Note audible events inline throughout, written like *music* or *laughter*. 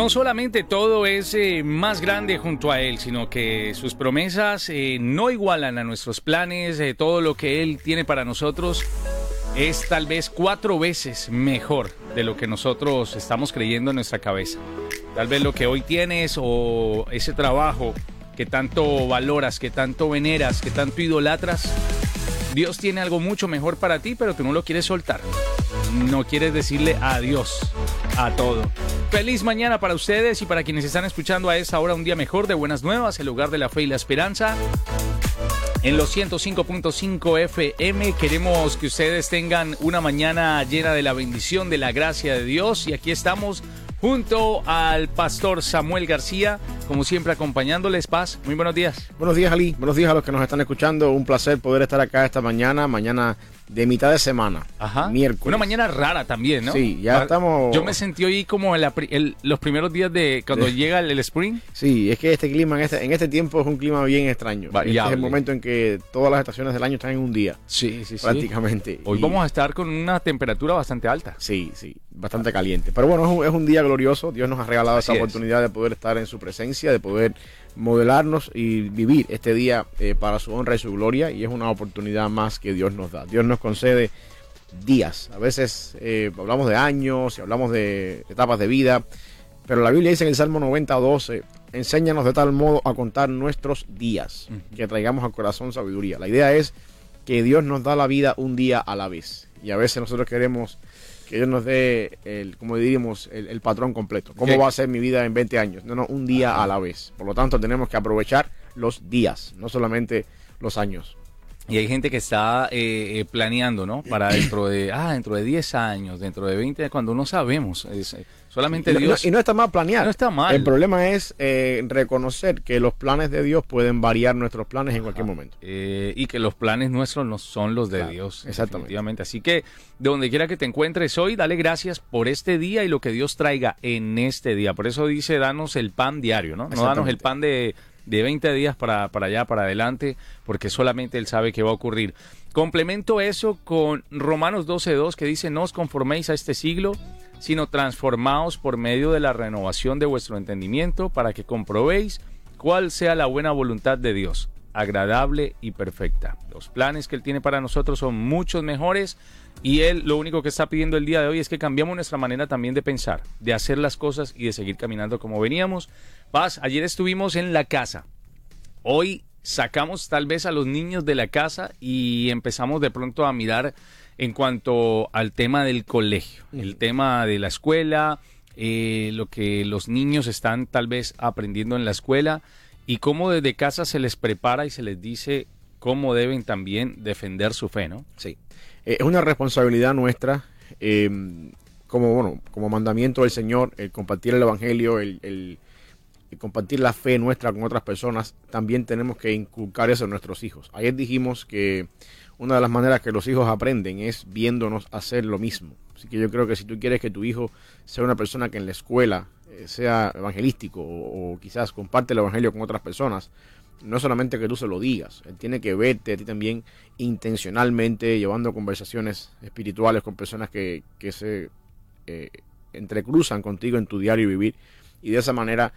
No solamente todo es eh, más grande junto a Él, sino que sus promesas eh, no igualan a nuestros planes, eh, todo lo que Él tiene para nosotros es tal vez cuatro veces mejor de lo que nosotros estamos creyendo en nuestra cabeza. Tal vez lo que hoy tienes o ese trabajo que tanto valoras, que tanto veneras, que tanto idolatras, Dios tiene algo mucho mejor para ti, pero tú no lo quieres soltar. No quieres decirle adiós a todo. Feliz mañana para ustedes y para quienes están escuchando a esa hora un día mejor de Buenas Nuevas, el lugar de la fe y la esperanza. En los 105.5 FM queremos que ustedes tengan una mañana llena de la bendición, de la gracia de Dios y aquí estamos junto al pastor Samuel García, como siempre acompañándoles. Paz, muy buenos días. Buenos días, Ali. Buenos días a los que nos están escuchando. Un placer poder estar acá esta mañana, mañana de mitad de semana. Ajá. Miércoles. Una mañana rara también, ¿no? Sí, ya estamos- Yo me sentí hoy como en la pri- el- los primeros días de cuando *laughs* llega el, el spring. Sí, es que este clima en este, en este tiempo es un clima bien extraño. Este es el momento en que todas las estaciones del año están en un día, Sí, sí, sí. prácticamente. Hoy Y- vamos a estar con una temperatura bastante alta. Sí, sí, bastante caliente. Pero bueno, es un, es un día glorioso. Dios nos ha regalado Así esa es. oportunidad de poder estar en su presencia, de poder modelarnos y vivir este día eh, para su honra y su gloria. Y es una oportunidad más que Dios nos da. Dios nos concede días. A veces eh, hablamos de años y hablamos de etapas de vida. Pero la Biblia dice en el Salmo 90, 12, enséñanos de tal modo a contar nuestros días, que traigamos al corazón sabiduría. La idea es que Dios nos da la vida un día a la vez. Y a veces nosotros queremos que Dios nos dé, el, como diríamos, el, el patrón completo. ¿Cómo ¿Qué? va a ser mi vida en 20 años? No, no, un día a la vez. Por lo tanto, tenemos que aprovechar los días, no solamente los años. Y hay gente que está eh, eh, planeando, ¿no? Para dentro de, ah, dentro de 10 años, dentro de 20, cuando no sabemos. Es, eh, solamente Y no- Dios. y no está mal planear. No está mal. El problema es eh, reconocer que los planes de Dios pueden variar nuestros planes en cualquier momento. Eh, y que los planes nuestros no son los de Claro, Dios. exactamente. Así que de donde quiera que te encuentres hoy, dale gracias por este día y lo que Dios traiga en este día. Por eso dice, danos el pan diario, ¿no? No danos el pan de, de 20 días para, para allá, para adelante, porque solamente Él sabe qué va a ocurrir. Complemento eso con Romanos 12.2 que dice, no os conforméis a este siglo, sino transformaos por medio de la renovación de vuestro entendimiento para que comprobéis cuál sea la buena voluntad de Dios, agradable y perfecta. Los planes que Él tiene para nosotros son muchos mejores y Él lo único que está pidiendo el día de hoy es que cambiamos nuestra manera también de pensar, de hacer las cosas y de seguir caminando como veníamos. Paz, ayer estuvimos en la casa. Hoy sacamos tal vez a los niños de la casa y empezamos de pronto a mirar en cuanto al tema del colegio, el tema de la escuela, eh, lo que los niños están tal vez aprendiendo en la escuela y cómo desde casa se les prepara y se les dice cómo deben también defender su fe, ¿no? Sí. Eh, es una responsabilidad nuestra, eh, como, bueno, como mandamiento del Señor, el compartir el Evangelio, el, el- el compartir la fe nuestra con otras personas, también tenemos que inculcar eso en nuestros hijos. Ayer dijimos que una de las maneras que los hijos aprenden es viéndonos hacer lo mismo. Así que yo creo que si tú quieres que tu hijo sea una persona que en la escuela eh, sea evangelístico o, quizás comparte el Evangelio con otras personas, no es solamente que tú se lo digas, él tiene que verte a ti también intencionalmente llevando conversaciones espirituales con personas que, que se eh, entrecruzan contigo en tu diario vivir y de esa manera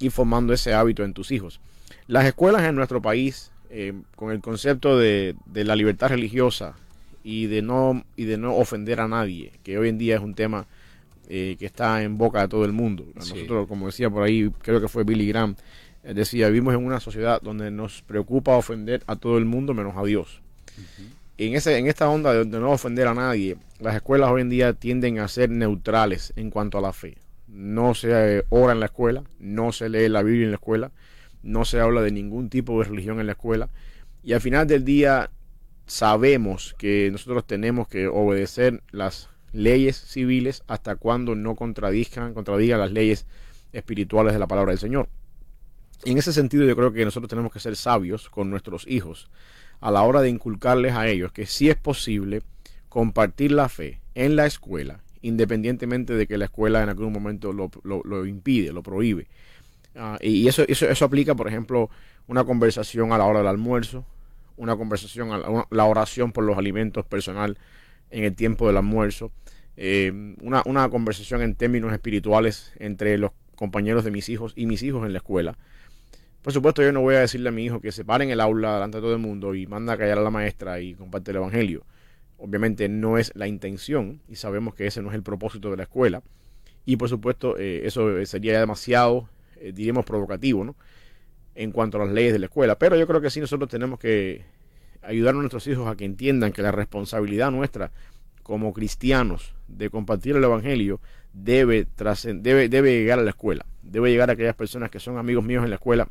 ir formando ese hábito en tus hijos. Las escuelas en nuestro país, eh, con el concepto de, de la libertad religiosa y de, no, y de no ofender a nadie, que hoy en día es un tema eh, que está en boca de todo el mundo. A Sí. Nosotros, como decía por ahí, creo que fue Billy Graham, eh, decía, vivimos en una sociedad donde nos preocupa ofender a todo el mundo menos a Dios. En, ese, en esta onda de, de no ofender a nadie, las escuelas hoy en día tienden a ser neutrales en cuanto a la fe. No se eh, ora en la escuela, no se lee la Biblia en la escuela, no se habla de ningún tipo de religión en la escuela. Y al final del día sabemos que nosotros tenemos que obedecer las leyes civiles hasta cuando no contradigan, contradigan las leyes espirituales de la palabra del Señor. Y en ese sentido yo creo que nosotros tenemos que ser sabios con nuestros hijos a la hora de inculcarles a ellos que sí es posible compartir la fe en la escuela, independientemente de que la escuela en algún momento lo, lo- lo impide, lo prohíbe. Ah, y eso, eso, eso aplica, por ejemplo, una conversación a la hora del almuerzo, una conversación, a la, oración por los alimentos personal en el tiempo del almuerzo, eh, una, una conversación en términos espirituales entre los compañeros de mis hijos y mis hijos en la escuela. Por supuesto, yo no voy a decirle a mi hijo que se pare en el aula delante de todo el mundo y manda a callar a la maestra y comparte el evangelio. Obviamente no es la intención y sabemos que ese no es el propósito de la escuela. Y por supuesto, eh, eso sería demasiado, eh, provocativo, ¿no? En cuanto a las leyes de la escuela. Pero yo creo que sí nosotros tenemos que ayudar a nuestros hijos a que entiendan que la responsabilidad nuestra como cristianos de compartir el evangelio debe, debe, debe llegar a la escuela. Debe llegar a aquellas personas que son amigos míos en la escuela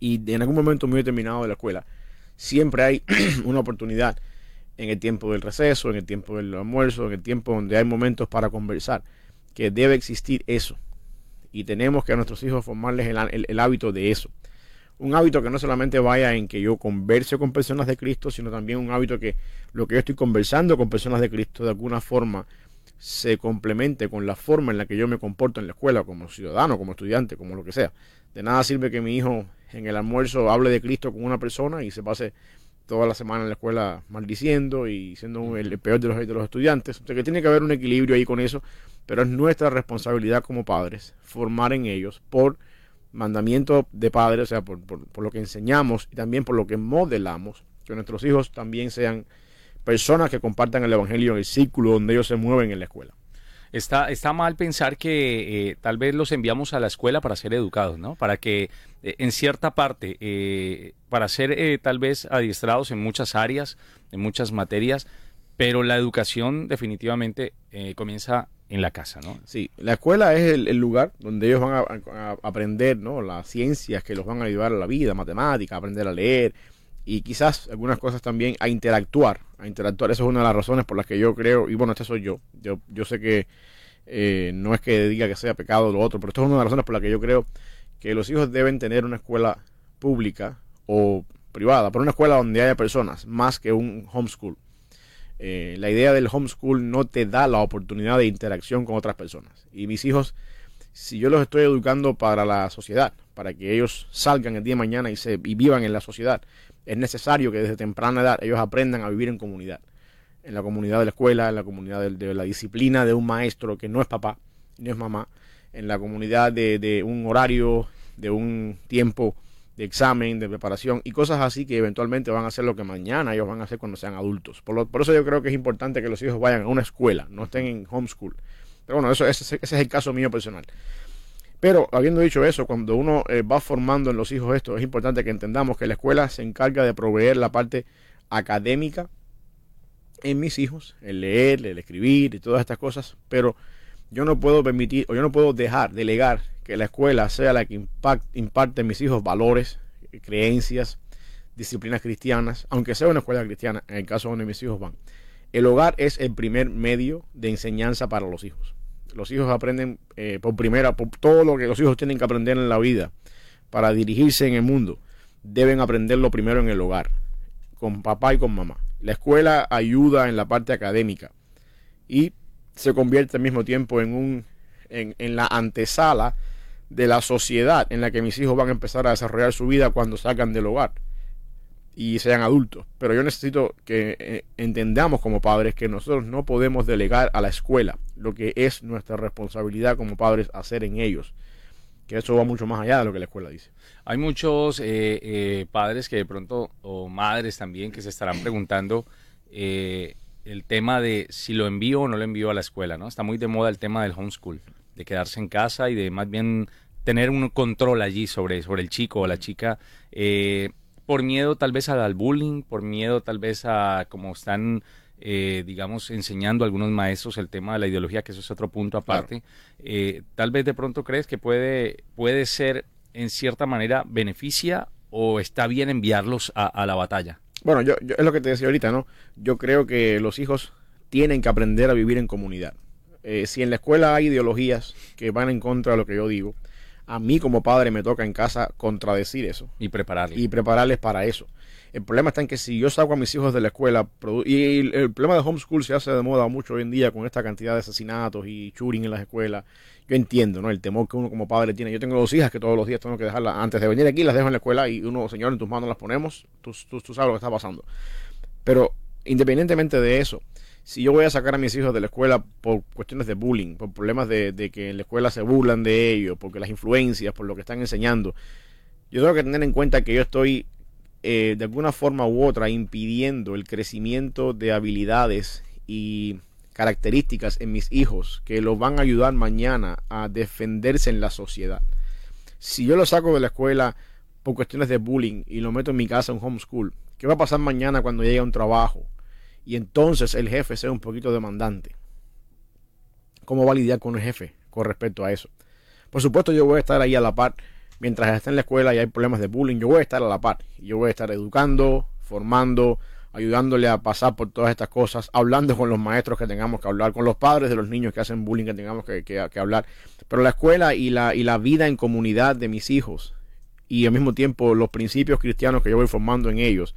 y en algún momento muy determinado de la escuela. Siempre hay *clears throat* una oportunidad en el tiempo del receso, en el tiempo del almuerzo, en el tiempo donde hay momentos para conversar, que debe existir eso. Y tenemos que a nuestros hijos formarles el, hábito de eso. Un hábito que no solamente vaya en que yo converse con personas de Cristo, sino también un hábito que lo que yo estoy conversando con personas de Cristo de alguna forma se complemente con la forma en la que yo me comporto en la escuela, como ciudadano, como estudiante, como lo que sea. De nada sirve que mi hijo en el almuerzo hable de Cristo con una persona y se pase toda la semana en la escuela maldiciendo y siendo el peor de los, de los estudiantes. O sea que tiene que haber un equilibrio ahí con eso, pero es nuestra responsabilidad como padres formar en ellos por mandamiento de padres, o sea, por, por lo que enseñamos y también por lo que modelamos, que nuestros hijos también sean personas que compartan el Evangelio en el círculo donde ellos se mueven en la escuela. Está, está mal pensar que eh, tal vez los enviamos a la escuela para ser educados, ¿no? Para que eh, en cierta parte, eh, para ser tal vez adiestrados en muchas áreas, en muchas materias, pero la educación definitivamente comienza en la casa, ¿no? Sí, la escuela es el, lugar donde ellos van a, aprender, ¿no? Las ciencias que los van a ayudar a la vida, matemática, aprender a leer y quizás algunas cosas también a interactuar, a interactuar. Esa es una de las razones por las que yo creo, y bueno, este soy yo, yo, yo sé que eh, no es que diga que sea pecado lo otro, pero esto es una de las razones por las que yo creo que los hijos deben tener una escuela pública o privada, pero una escuela donde haya personas, más que un homeschool. Eh, la idea del homeschool no te da la oportunidad de interacción con otras personas. Y mis hijos, si yo los estoy educando para la sociedad, para que ellos salgan el día de mañana y, se, y vivan en la sociedad, es necesario que desde temprana edad ellos aprendan a vivir en comunidad. En la comunidad de la escuela, en la comunidad de, la disciplina de un maestro que no es papá, ni es mamá, en la comunidad de, un horario, de un tiempo de examen, de preparación y cosas así que eventualmente van a ser lo que mañana ellos van a hacer cuando sean adultos. Por, por eso yo creo que es importante que los hijos vayan a una escuela, no estén en homeschool. Pero bueno, eso, ese es el caso mío personal. Pero habiendo dicho eso, cuando uno eh, va formando en los hijos esto, es importante que entendamos que la escuela se encarga de proveer la parte académica en mis hijos, el leer, el escribir y todas estas cosas, pero yo no puedo permitir o yo no puedo dejar, delegar que la escuela sea la que imparte en mis hijos valores, creencias, disciplinas cristianas, aunque sea una escuela cristiana, en el caso donde mis hijos van. El hogar es el primer medio de enseñanza para los hijos los hijos aprenden eh, por primera, por todo lo que los hijos tienen que aprender en la vida para dirigirse en el mundo, deben aprenderlo primero en el hogar, con papá y con mamá. La escuela ayuda en la parte académica y se convierte al mismo tiempo en un en, en la antesala de la sociedad en la que mis hijos van a empezar a desarrollar su vida cuando salgan del hogar y sean adultos. Pero yo necesito que eh, entendamos como padres que nosotros no podemos delegar a la escuela lo que es nuestra responsabilidad como padres hacer en ellos. Que eso va mucho más allá de lo que la escuela dice. Hay muchos eh, eh, padres que de pronto, o madres también, que se estarán preguntando el tema de si lo envío o no lo envío a la escuela, ¿no? Está muy de moda el tema del homeschool, de quedarse en casa y de más bien tener un control allí sobre, sobre el chico o la chica por miedo tal vez al bullying, por miedo tal vez a como están, eh, digamos, enseñando algunos maestros el tema de la ideología, que eso es otro punto aparte. Eh, tal vez de pronto crees que puede, puede ser en cierta manera beneficia o está bien enviarlos a, la batalla. Bueno, yo, es lo que te decía ahorita, ¿no? Yo creo que los hijos tienen que aprender a vivir en comunidad. Eh, si en la escuela hay ideologías que van en contra de lo que yo digo, a mí como padre me toca en casa contradecir eso. Y prepararles. Y prepararles para eso. El problema está en que si yo saco a mis hijos de la escuela, y el, problema de homeschool se hace de moda mucho hoy en día con esta cantidad de asesinatos y shooting en las escuelas. Yo entiendo, ¿no? El temor que uno como padre tiene. Yo tengo dos hijas que todos los días tengo que dejarlas, antes de venir aquí, las dejo en la escuela y uno, señor, en tus manos las ponemos, tú, tú, sabes lo que está pasando. Pero independientemente de eso, si yo voy a sacar a mis hijos de la escuela por cuestiones de bullying, por problemas de, de que en la escuela se burlan de ellos, porque las influencias, por lo que están enseñando, yo tengo que tener en cuenta que yo estoy eh, de alguna forma u otra impidiendo el crecimiento de habilidades y características en mis hijos que los van a ayudar mañana a defenderse en la sociedad. Si yo lo saco de la escuela por cuestiones de bullying y lo meto en mi casa en homeschool, ¿qué va a pasar mañana cuando llegue a un trabajo y entonces el jefe sea un poquito demandante? ¿Cómo va a lidiar con el jefe con respecto a eso? Por supuesto yo voy a estar ahí a la par mientras está en la escuela y hay problemas de bullying, yo voy a estar a la par. Yo voy a estar educando, formando, ayudándole a pasar por todas estas cosas, hablando con los maestros que tengamos que hablar, con los padres de los niños que hacen bullying que tengamos que, hablar. Pero la escuela y la, y la vida en comunidad de mis hijos y al mismo tiempo los principios cristianos que yo voy formando en ellos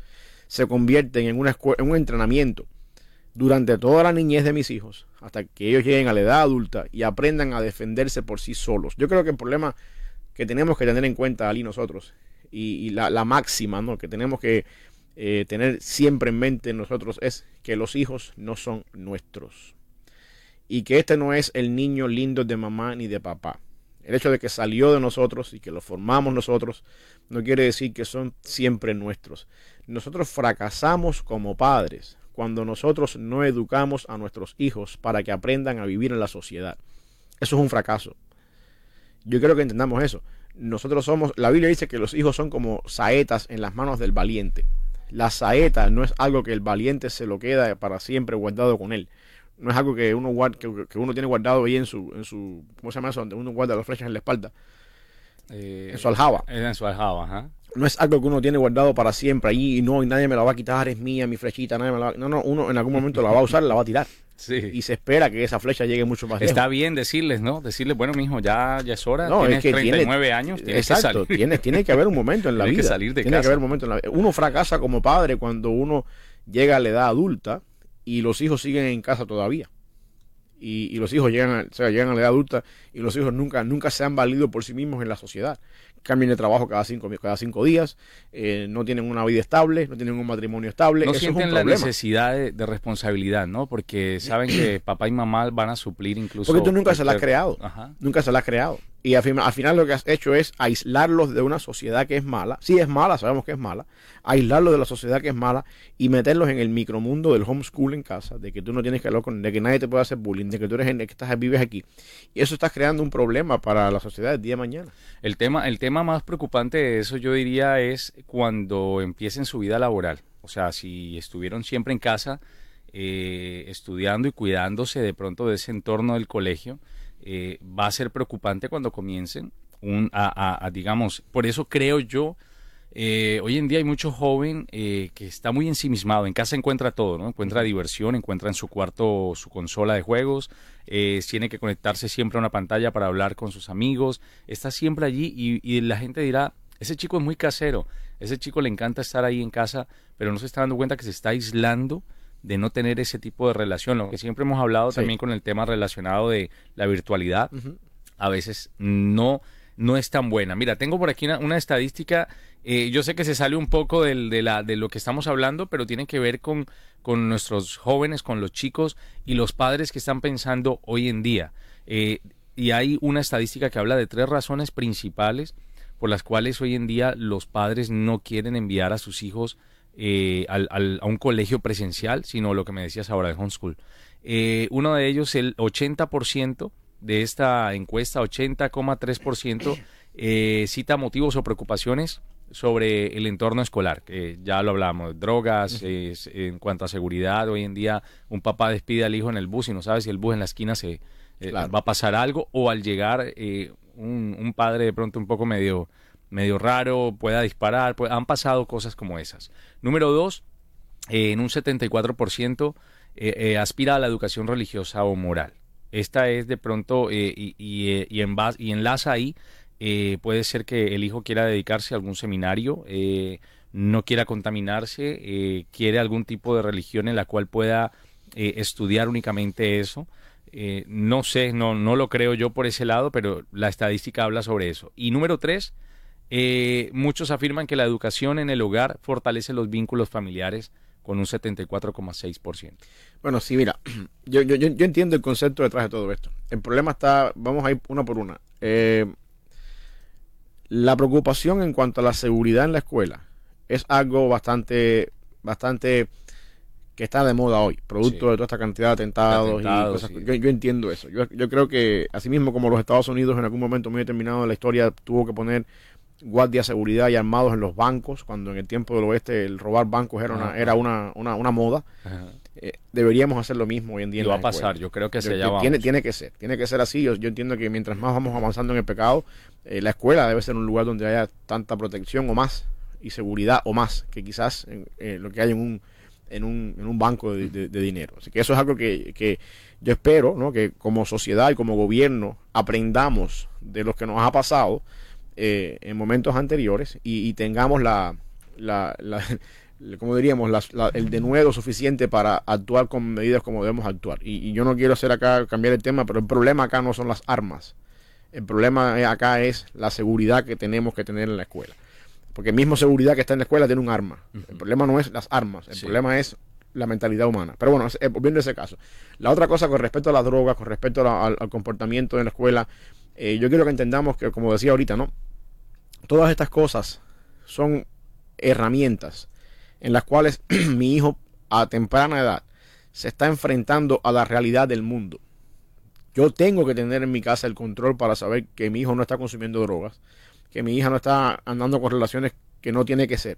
se convierten en, una en un entrenamiento durante toda la niñez de mis hijos hasta que ellos lleguen a la edad adulta y aprendan a defenderse por sí solos. Yo creo que el problema que tenemos que tener en cuenta, Ali, nosotros, y, la, máxima ¿no? que tenemos que eh, tener siempre en mente nosotros es que los hijos no son nuestros. Y que este no es el niño lindo de mamá ni de papá. El hecho de que salió de nosotros y que lo formamos nosotros no quiere decir que son siempre nuestros. Nosotros fracasamos como padres cuando nosotros no educamos a nuestros hijos para que aprendan a vivir en la sociedad. Eso es un fracaso. Yo quiero que entendamos eso. Nosotros somos, la Biblia dice que los hijos son como saetas en las manos del valiente. La saeta no es algo que el valiente se lo queda para siempre guardado con él. No es algo que uno, que, uno tiene guardado ahí en su, en su, ¿cómo se llama eso? Donde uno guarda las flechas en la espalda. Eh, en su aljaba. En su aljaba, ajá. No es algo que uno tiene guardado para siempre ahí y no, y nadie me la va a quitar, es mía, mi flechita, nadie me la va No, no, uno en algún momento la va a usar, la va a tirar. Y se espera que esa flecha llegue mucho más lejos. Está bien decirles, ¿no? Decirles, bueno, mijo, ya, ya es hora. No, tienes es que 39 tiene, años. Tienes exacto, que tiene, tiene que haber un momento en la *laughs* vida. Que salir de tiene que haber un momento en la vida. Uno fracasa como padre cuando uno llega a la edad adulta y los hijos siguen en casa todavía. Y, los hijos llegan a, o sea, llegan a la edad adulta y los hijos nunca, nunca se han valido por sí mismos en la sociedad cambian de trabajo cada cinco, cada cinco días, eh, no tienen una vida estable, no tienen un matrimonio estable. No sienten la necesidad de, responsabilidad, ¿no? Porque saben que *clears throat* papá y mamá van a suplir incluso... Porque tú nunca se la has creado, nunca se la has creado. Y al, final lo que has hecho es aislarlos de una sociedad que es mala. Sí es mala, sabemos que es mala. Aislarlos de la sociedad que es mala y meterlos en el micromundo del homeschool en casa, de que tú no tienes que hablar con, de que nadie te puede hacer bullying, de que tú eres que estás vives aquí. Y eso está creando un problema para la sociedad el día de mañana. El tema, el tema más preocupante de eso yo diría es cuando empiecen su vida laboral. O sea, si estuvieron siempre en casa eh, estudiando y cuidándose de pronto de ese entorno del colegio, eh, va a ser preocupante cuando comiencen un, a, digamos, por eso creo yo, eh, hoy en día hay mucho joven eh, que está muy ensimismado, en casa encuentra todo, ¿no? Encuentra diversión, encuentra en su cuarto su consola de juegos, tiene que conectarse siempre a una pantalla para hablar con sus amigos, está siempre allí y, y la gente dirá, ese chico es muy casero, ese chico le encanta estar ahí en casa, pero no se está dando cuenta que se está aislando de no tener ese tipo de relación, lo que siempre hemos hablado también con el tema relacionado de la virtualidad, a veces no, no es tan buena. Mira, tengo por aquí una, estadística, eh, yo sé que se sale un poco del, de, la, de lo que estamos hablando, pero tiene que ver con, con nuestros jóvenes, con los chicos y los padres que están pensando hoy en día. Eh, y hay una estadística que habla de tres razones principales por las cuales hoy en día los padres no quieren enviar a sus hijos eh, al, a un colegio presencial, sino lo que me decías ahora, el homeschool. Eh, uno de ellos, el 80% de esta encuesta, 80,3%, eh, cita motivos o preocupaciones sobre el entorno escolar, que ya lo hablamos, drogas, en cuanto a seguridad, hoy en día un papá despide al hijo en el bus y no sabe si el bus en la esquina se eh, va a pasar algo, o al llegar un, un, padre de pronto un poco medio medio raro, pueda disparar, han pasado cosas como esas. Número dos, eh, en un 74% eh, eh, aspira a la educación religiosa o moral. Esta es de pronto, y, y, en y enlaza ahí, puede ser que el hijo quiera dedicarse a algún seminario, no quiera contaminarse, quiere algún tipo de religión en la cual pueda estudiar únicamente eso. no sé, no, no lo creo yo por ese lado, pero la estadística habla sobre eso. Y número tres, eh, muchos afirman que la educación en el hogar fortalece los vínculos familiares con un 74,6%. Bueno, sí, mira, *clears throat* yo, yo, yo entiendo el concepto detrás de todo esto. El problema está, vamos a ir una por una. Eh, la preocupación en cuanto a la seguridad en la escuela es algo bastante, bastante que está de moda hoy, producto de toda esta cantidad de atentados, y cosas. Yo, yo, entiendo eso. Yo, yo creo que, así mismo como los Estados Unidos en algún momento muy determinado de la historia tuvo que poner guardias de seguridad y armados en los bancos, cuando en el tiempo del oeste el robar bancos era una, era una, una, una moda. Eh, deberíamos hacer lo mismo hoy en día. Y va a pasar, yo creo que se yo, tiene, tiene que ser, tiene que ser así. Yo, yo entiendo que mientras más vamos avanzando en el pecado, eh, la escuela debe ser un lugar donde haya tanta protección o más y seguridad o más que quizás eh, lo que hay en un, en un, en un banco de, de, de, dinero. Así que eso es algo que, que yo espero ¿no? que como sociedad y como gobierno aprendamos de lo que nos ha pasado eh, en momentos anteriores y, y tengamos la, la, la *laughs* como diríamos, la, la, el denuedo suficiente para actuar con medidas como debemos actuar. Y, y, yo no quiero hacer acá cambiar el tema, pero el problema acá no son las armas. El problema acá es la seguridad que tenemos que tener en la escuela. Porque mismo seguridad que está en la escuela tiene un arma. Uh -huh. El problema no es las armas, el sí. problema es la mentalidad humana. Pero bueno, eh, volviendo a ese caso. La otra cosa con respecto a las drogas, con respecto a, al, al, comportamiento en la escuela, eh, yo quiero que entendamos que, como decía ahorita, ¿no? Todas estas cosas son herramientas en las cuales *clears throat* mi hijo a temprana edad se está enfrentando a la realidad del mundo. Yo tengo que tener en mi casa el control para saber que mi hijo no está consumiendo drogas, que mi hija no está andando con relaciones que no tiene que ser.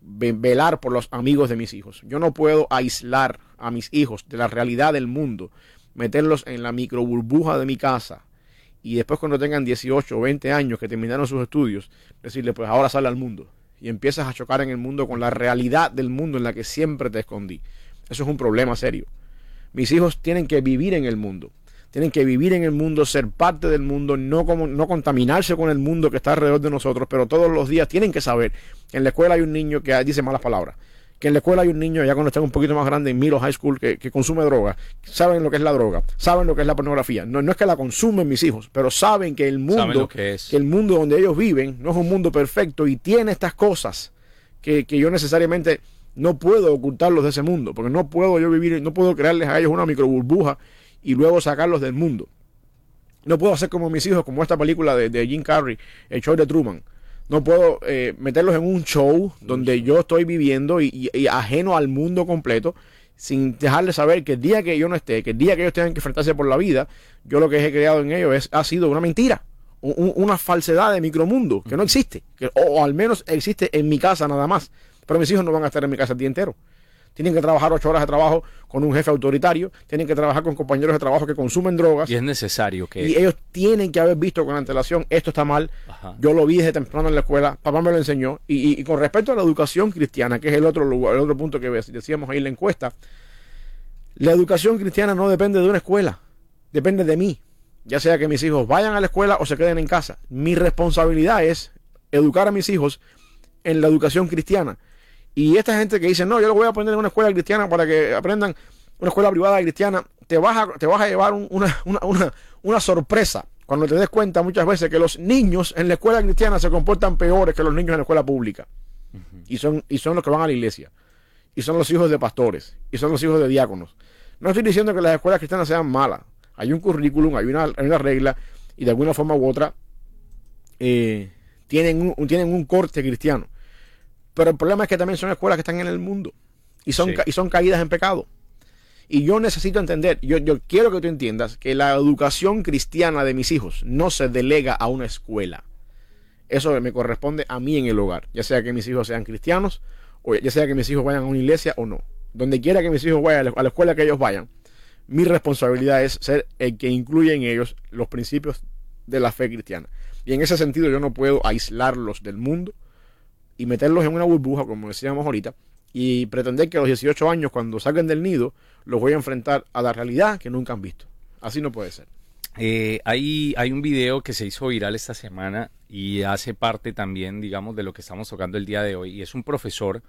Velar por los amigos de mis hijos. Yo no puedo aislar a mis hijos de la realidad del mundo, meterlos en la micro burbuja de mi casa y después cuando tengan 18 o 20 años que terminaron sus estudios, decirle pues ahora sale al mundo y empiezas a chocar en el mundo con la realidad del mundo en la que siempre te escondí. Eso es un problema serio. Mis hijos tienen que vivir en el mundo. Tienen que vivir en el mundo, ser parte del mundo, no, como, no contaminarse con el mundo que está alrededor de nosotros, pero todos los días tienen que saber en la escuela hay un niño que dice malas palabras, que en la escuela hay un niño, ya cuando están un poquito más grande, en Milo High School, que, que, consume droga. Saben lo que es la droga, saben lo que es la pornografía. No, no es que la consumen mis hijos, pero saben que el mundo, que, que, el mundo donde ellos viven no es un mundo perfecto y tiene estas cosas que, que yo necesariamente no puedo ocultarlos de ese mundo, porque no puedo yo vivir, no puedo crearles a ellos una micro burbuja y luego sacarlos del mundo. No puedo hacer como mis hijos, como esta película de, de Jim Carrey, el show de Truman. No puedo eh, meterlos en un show donde yo estoy viviendo y, y, y, ajeno al mundo completo, sin dejarles saber que el día que yo no esté, que el día que ellos tengan que enfrentarse por la vida, yo lo que he creado en ellos es, ha sido una mentira una falsedad de micromundo que no existe, que, o, o, al menos existe en mi casa nada más. Pero mis hijos no van a estar en mi casa el día entero. Tienen que trabajar ocho horas de trabajo con un jefe autoritario, tienen que trabajar con compañeros de trabajo que consumen drogas. Y es necesario que... Y ellos tienen que haber visto con antelación, esto está mal, Ajá. yo lo vi desde temprano en la escuela, papá me lo enseñó. Y, y, y, con respecto a la educación cristiana, que es el otro, lugar, el otro punto que decíamos ahí en la encuesta, la educación cristiana no depende de una escuela, depende de mí ya sea que mis hijos vayan a la escuela o se queden en casa. Mi responsabilidad es educar a mis hijos en la educación cristiana. Y esta gente que dice, no, yo lo voy a poner en una escuela cristiana para que aprendan una escuela privada cristiana, te vas a, te vas a llevar un, una, una, una, una sorpresa cuando te des cuenta muchas veces que los niños en la escuela cristiana se comportan peores que los niños en la escuela pública. Uh -huh. y, son, y son los que van a la iglesia. Y son los hijos de pastores. Y son los hijos de diáconos. No estoy diciendo que las escuelas cristianas sean malas. Hay un currículum, hay una, hay una regla y de alguna forma u otra eh, tienen, un, tienen un corte cristiano. Pero el problema es que también son escuelas que están en el mundo y son, sí. y son caídas en pecado. Y yo necesito entender, yo, yo quiero que tú entiendas que la educación cristiana de mis hijos no se delega a una escuela. Eso me corresponde a mí en el hogar, ya sea que mis hijos sean cristianos o ya sea que mis hijos vayan a una iglesia o no. Donde quiera que mis hijos vayan, a la escuela que ellos vayan, mi responsabilidad es ser el que incluye en ellos los principios de la fe cristiana. Y en ese sentido yo no puedo aislarlos del mundo y meterlos en una burbuja, como decíamos ahorita, y pretender que a los 18 años, cuando salgan del nido, los voy a enfrentar a la realidad que nunca han visto. Así no puede ser. Eh, hay, hay un video que se hizo viral esta semana y hace parte también, digamos, de lo que estamos tocando el día de hoy. Y es un profesor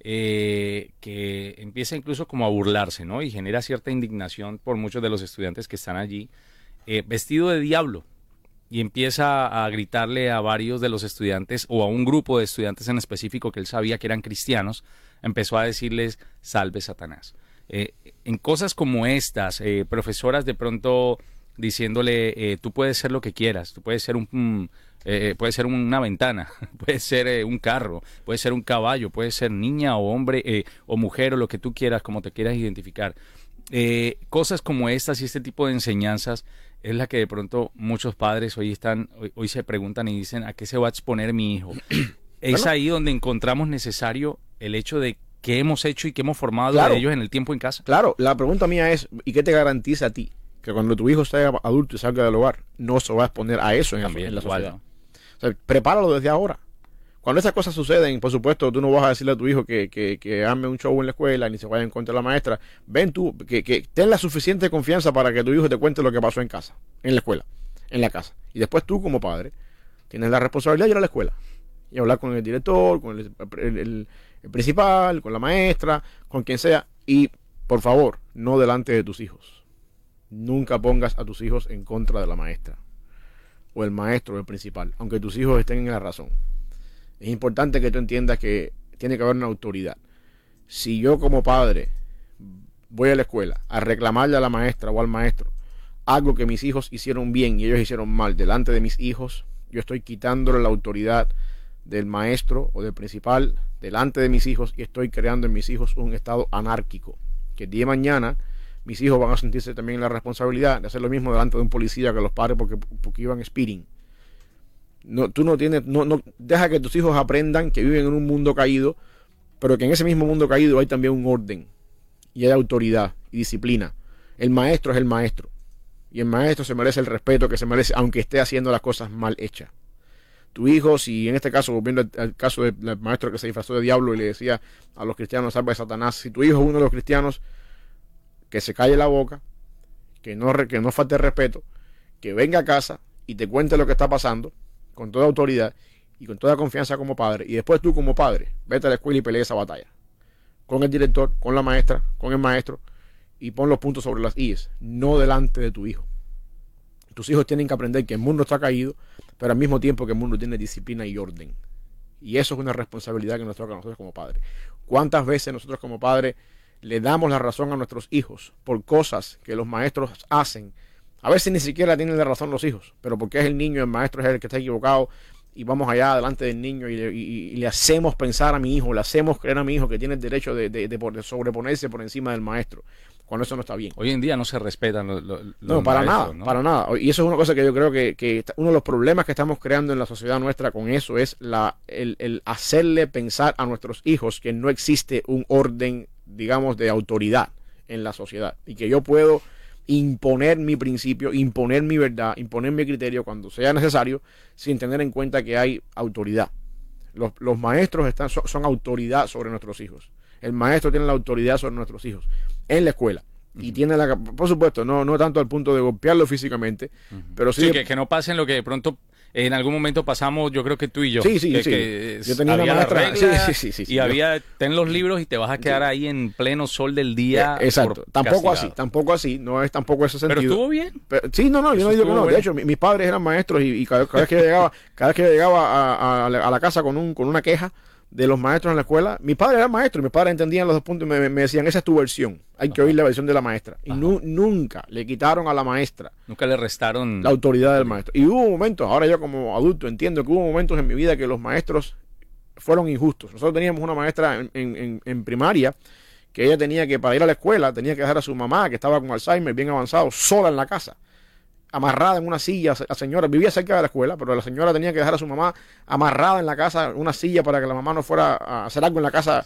eh, que empieza incluso como a burlarse, ¿no? Y genera cierta indignación por muchos de los estudiantes que están allí, eh, vestido de diablo. Y empieza a gritarle a varios de los estudiantes o a un grupo de estudiantes en específico que él sabía que eran cristianos, empezó a decirles, salve Satanás. Eh, en cosas como estas, eh, profesoras de pronto diciéndole, eh, tú puedes ser lo que quieras, tú puedes ser un... puede ser una ventana, *laughs* puede ser un carro, puede ser un caballo, puede ser niña o hombre o mujer o lo que tú quieras, como te quieras identificar. cosas como estas y este tipo de enseñanzas es la que de pronto muchos padres hoy están hoy, se preguntan y dicen a qué se va a exponer mi hijo. *clears throat* es ahí donde encontramos necesario el hecho de qué hemos hecho y qué hemos formado de ellos en el tiempo en casa. Claro, la pregunta mía es, ¿y qué te garantiza a ti? Que cuando tu hijo sea adulto y salga del hogar, no se va a exponer a eso en, la sociedad. O sea, prepáralo desde ahora. Cuando esas cosas suceden, por supuesto, tú no vas a decirle a tu hijo que, que, que ame un show en la escuela ni se vaya en contra de la maestra. Ven tú, que, que ten la suficiente confianza para que tu hijo te cuente lo que pasó en casa, en la escuela, en la casa. Y después tú, como padre, tienes la responsabilidad de ir a la escuela y hablar con el director, con el, principal, con la maestra, con quien sea. Y, por favor, no delante de tus hijos. Nunca pongas a tus hijos en contra de la maestra o el maestro o el principal, aunque tus hijos estén en la razón. Es importante que tú entiendas que tiene que haber una autoridad. Si yo como padre voy a la escuela a reclamarle a la maestra o al maestro algo que mis hijos hicieron bien y ellos hicieron mal delante de mis hijos, yo estoy quitándole la autoridad del maestro o del principal delante de mis hijos y estoy creando en mis hijos un estado anárquico. Que el día de mañana mis hijos van a sentirse también la responsabilidad de hacer lo mismo delante de un policía que los padres porque, porque iban speeding. No, tú no tienes, no, no, deja que tus hijos aprendan que viven en un mundo caído, pero que en ese mismo mundo caído hay también un orden y hay autoridad y disciplina. El maestro es el maestro y el maestro se merece el respeto que se merece, aunque esté haciendo las cosas mal hechas tu hijo, si en este caso, volviendo al, caso del maestro que se disfrazó de diablo y le decía a los cristianos, salva de Satanás, si tu hijo es uno de los cristianos, que se calle la boca, que no, que no falte respeto, que venga a casa y te cuente lo que está pasando con toda autoridad y con toda confianza como padre, y después tú como padre, vete a la escuela y pelea esa batalla. Con el director, con la maestra, con el maestro, y pon los puntos sobre las IES, no delante de tu hijo. Tus hijos tienen que aprender que el mundo está caído, pero al mismo tiempo que el mundo tiene disciplina y orden. Y eso es una responsabilidad que nos toca a nosotros como padres. ¿Cuántas veces nosotros como padres le damos la razón a nuestros hijos por cosas que los maestros hacen? A veces ni siquiera tienen la razón los hijos, pero porque es el niño, el maestro es el que está equivocado y vamos allá delante del niño y le, hacemos pensar a mi hijo, le hacemos creer a mi hijo que tiene el derecho de, de sobreponerse por encima del maestro cuando eso no está bien. Hoy en día no se respetan los, No, para nada, para nada. Y eso es una cosa que yo creo que, uno de los problemas que estamos creando en la sociedad nuestra con eso es la, el, hacerle pensar a nuestros hijos que no existe un orden, digamos, de autoridad en la sociedad y que yo puedo imponer mi principio, imponer mi verdad, imponer mi criterio cuando sea necesario, sin tener en cuenta que hay autoridad. Los, maestros están, son autoridad sobre nuestros hijos. El maestro tiene la autoridad sobre nuestros hijos en la escuela. Y tiene la por supuesto, no, no tanto al punto de golpearlo físicamente, pero sí. que, que, no pasen lo que de pronto en algún momento pasamos, yo creo que tú y yo. Sí, sí, sí. yo tenía una maestra. sí, sí, sí, Y había, ten los libros y te vas a quedar ahí en pleno sol del día. Eh, exacto. Tampoco así, tampoco así. No es tampoco ese sentido. Pero estuvo bien. sí, no, no, yo no digo que no. De hecho, mis padres eran maestros y, cada, vez que llegaba, cada vez que llegaba a, a, la casa con, un, con una queja, de los maestros en la escuela. Mi padre era maestro y mis padres entendían los dos puntos y me, decían, esa es tu versión, hay que oír la versión de la maestra. Y nunca le quitaron a la maestra. Nunca le restaron la autoridad del maestro. Y hubo momentos, ahora yo como adulto entiendo que hubo momentos en mi vida que los maestros fueron injustos. Nosotros teníamos una maestra en, en primaria que ella tenía que, para ir a la escuela, tenía que dejar a su mamá, que estaba con Alzheimer bien avanzado, sola en la casa amarrada en una silla. La señora vivía cerca de la escuela, pero la señora tenía que dejar a su mamá amarrada en la casa, una silla para que la mamá no fuera a hacer algo en la casa.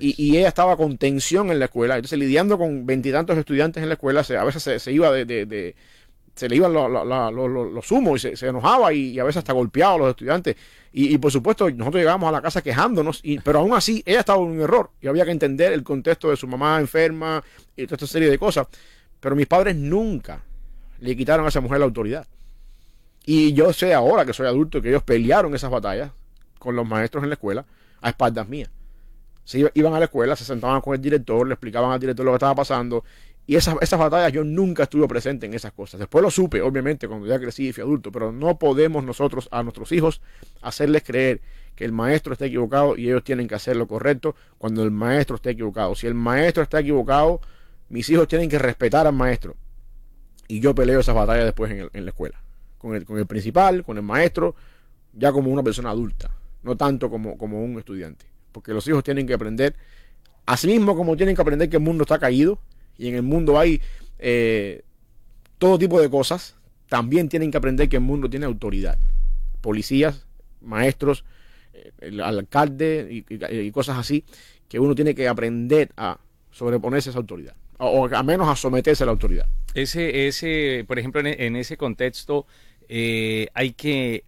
Y, y, ella estaba con tensión en la escuela. Entonces, lidiando con veintitantos estudiantes en la escuela, a veces se, iba de, de, se le iban los humos y se, enojaba y, a veces hasta golpeaba a los estudiantes. Y, por supuesto, nosotros llegábamos a la casa quejándonos, y, pero aún así ella estaba en un error y había que entender el contexto de su mamá enferma y toda esta serie de cosas. Pero mis padres nunca, le quitaron a esa mujer la autoridad. Y yo sé ahora que soy adulto que ellos pelearon esas batallas con los maestros en la escuela a espaldas mías. Se iban a la escuela, se sentaban con el director, le explicaban al director lo que estaba pasando Y esas, esas batallas yo nunca estuve presente en esas cosas. Después lo supe, obviamente, cuando ya crecí y fui adulto, pero no podemos nosotros a nuestros hijos hacerles creer que el maestro está equivocado y ellos tienen que hacer lo correcto cuando el maestro está equivocado. Si el maestro está equivocado, mis hijos tienen que respetar al maestro. Y yo peleo esas batallas después en, en la escuela. Con el, con el principal, con el maestro, ya como una persona adulta, no tanto como, como un estudiante. Porque los hijos tienen que aprender, así mismo como tienen que aprender que el mundo está caído y en el mundo hay eh, todo tipo de cosas, también tienen que aprender que el mundo tiene autoridad. Policías, maestros, eh, el alcalde y, cosas así, que uno tiene que aprender a sobreponerse a esa autoridad, o, a menos a someterse a la autoridad. Ese, ese, por ejemplo, en, en ese contexto eh, hay que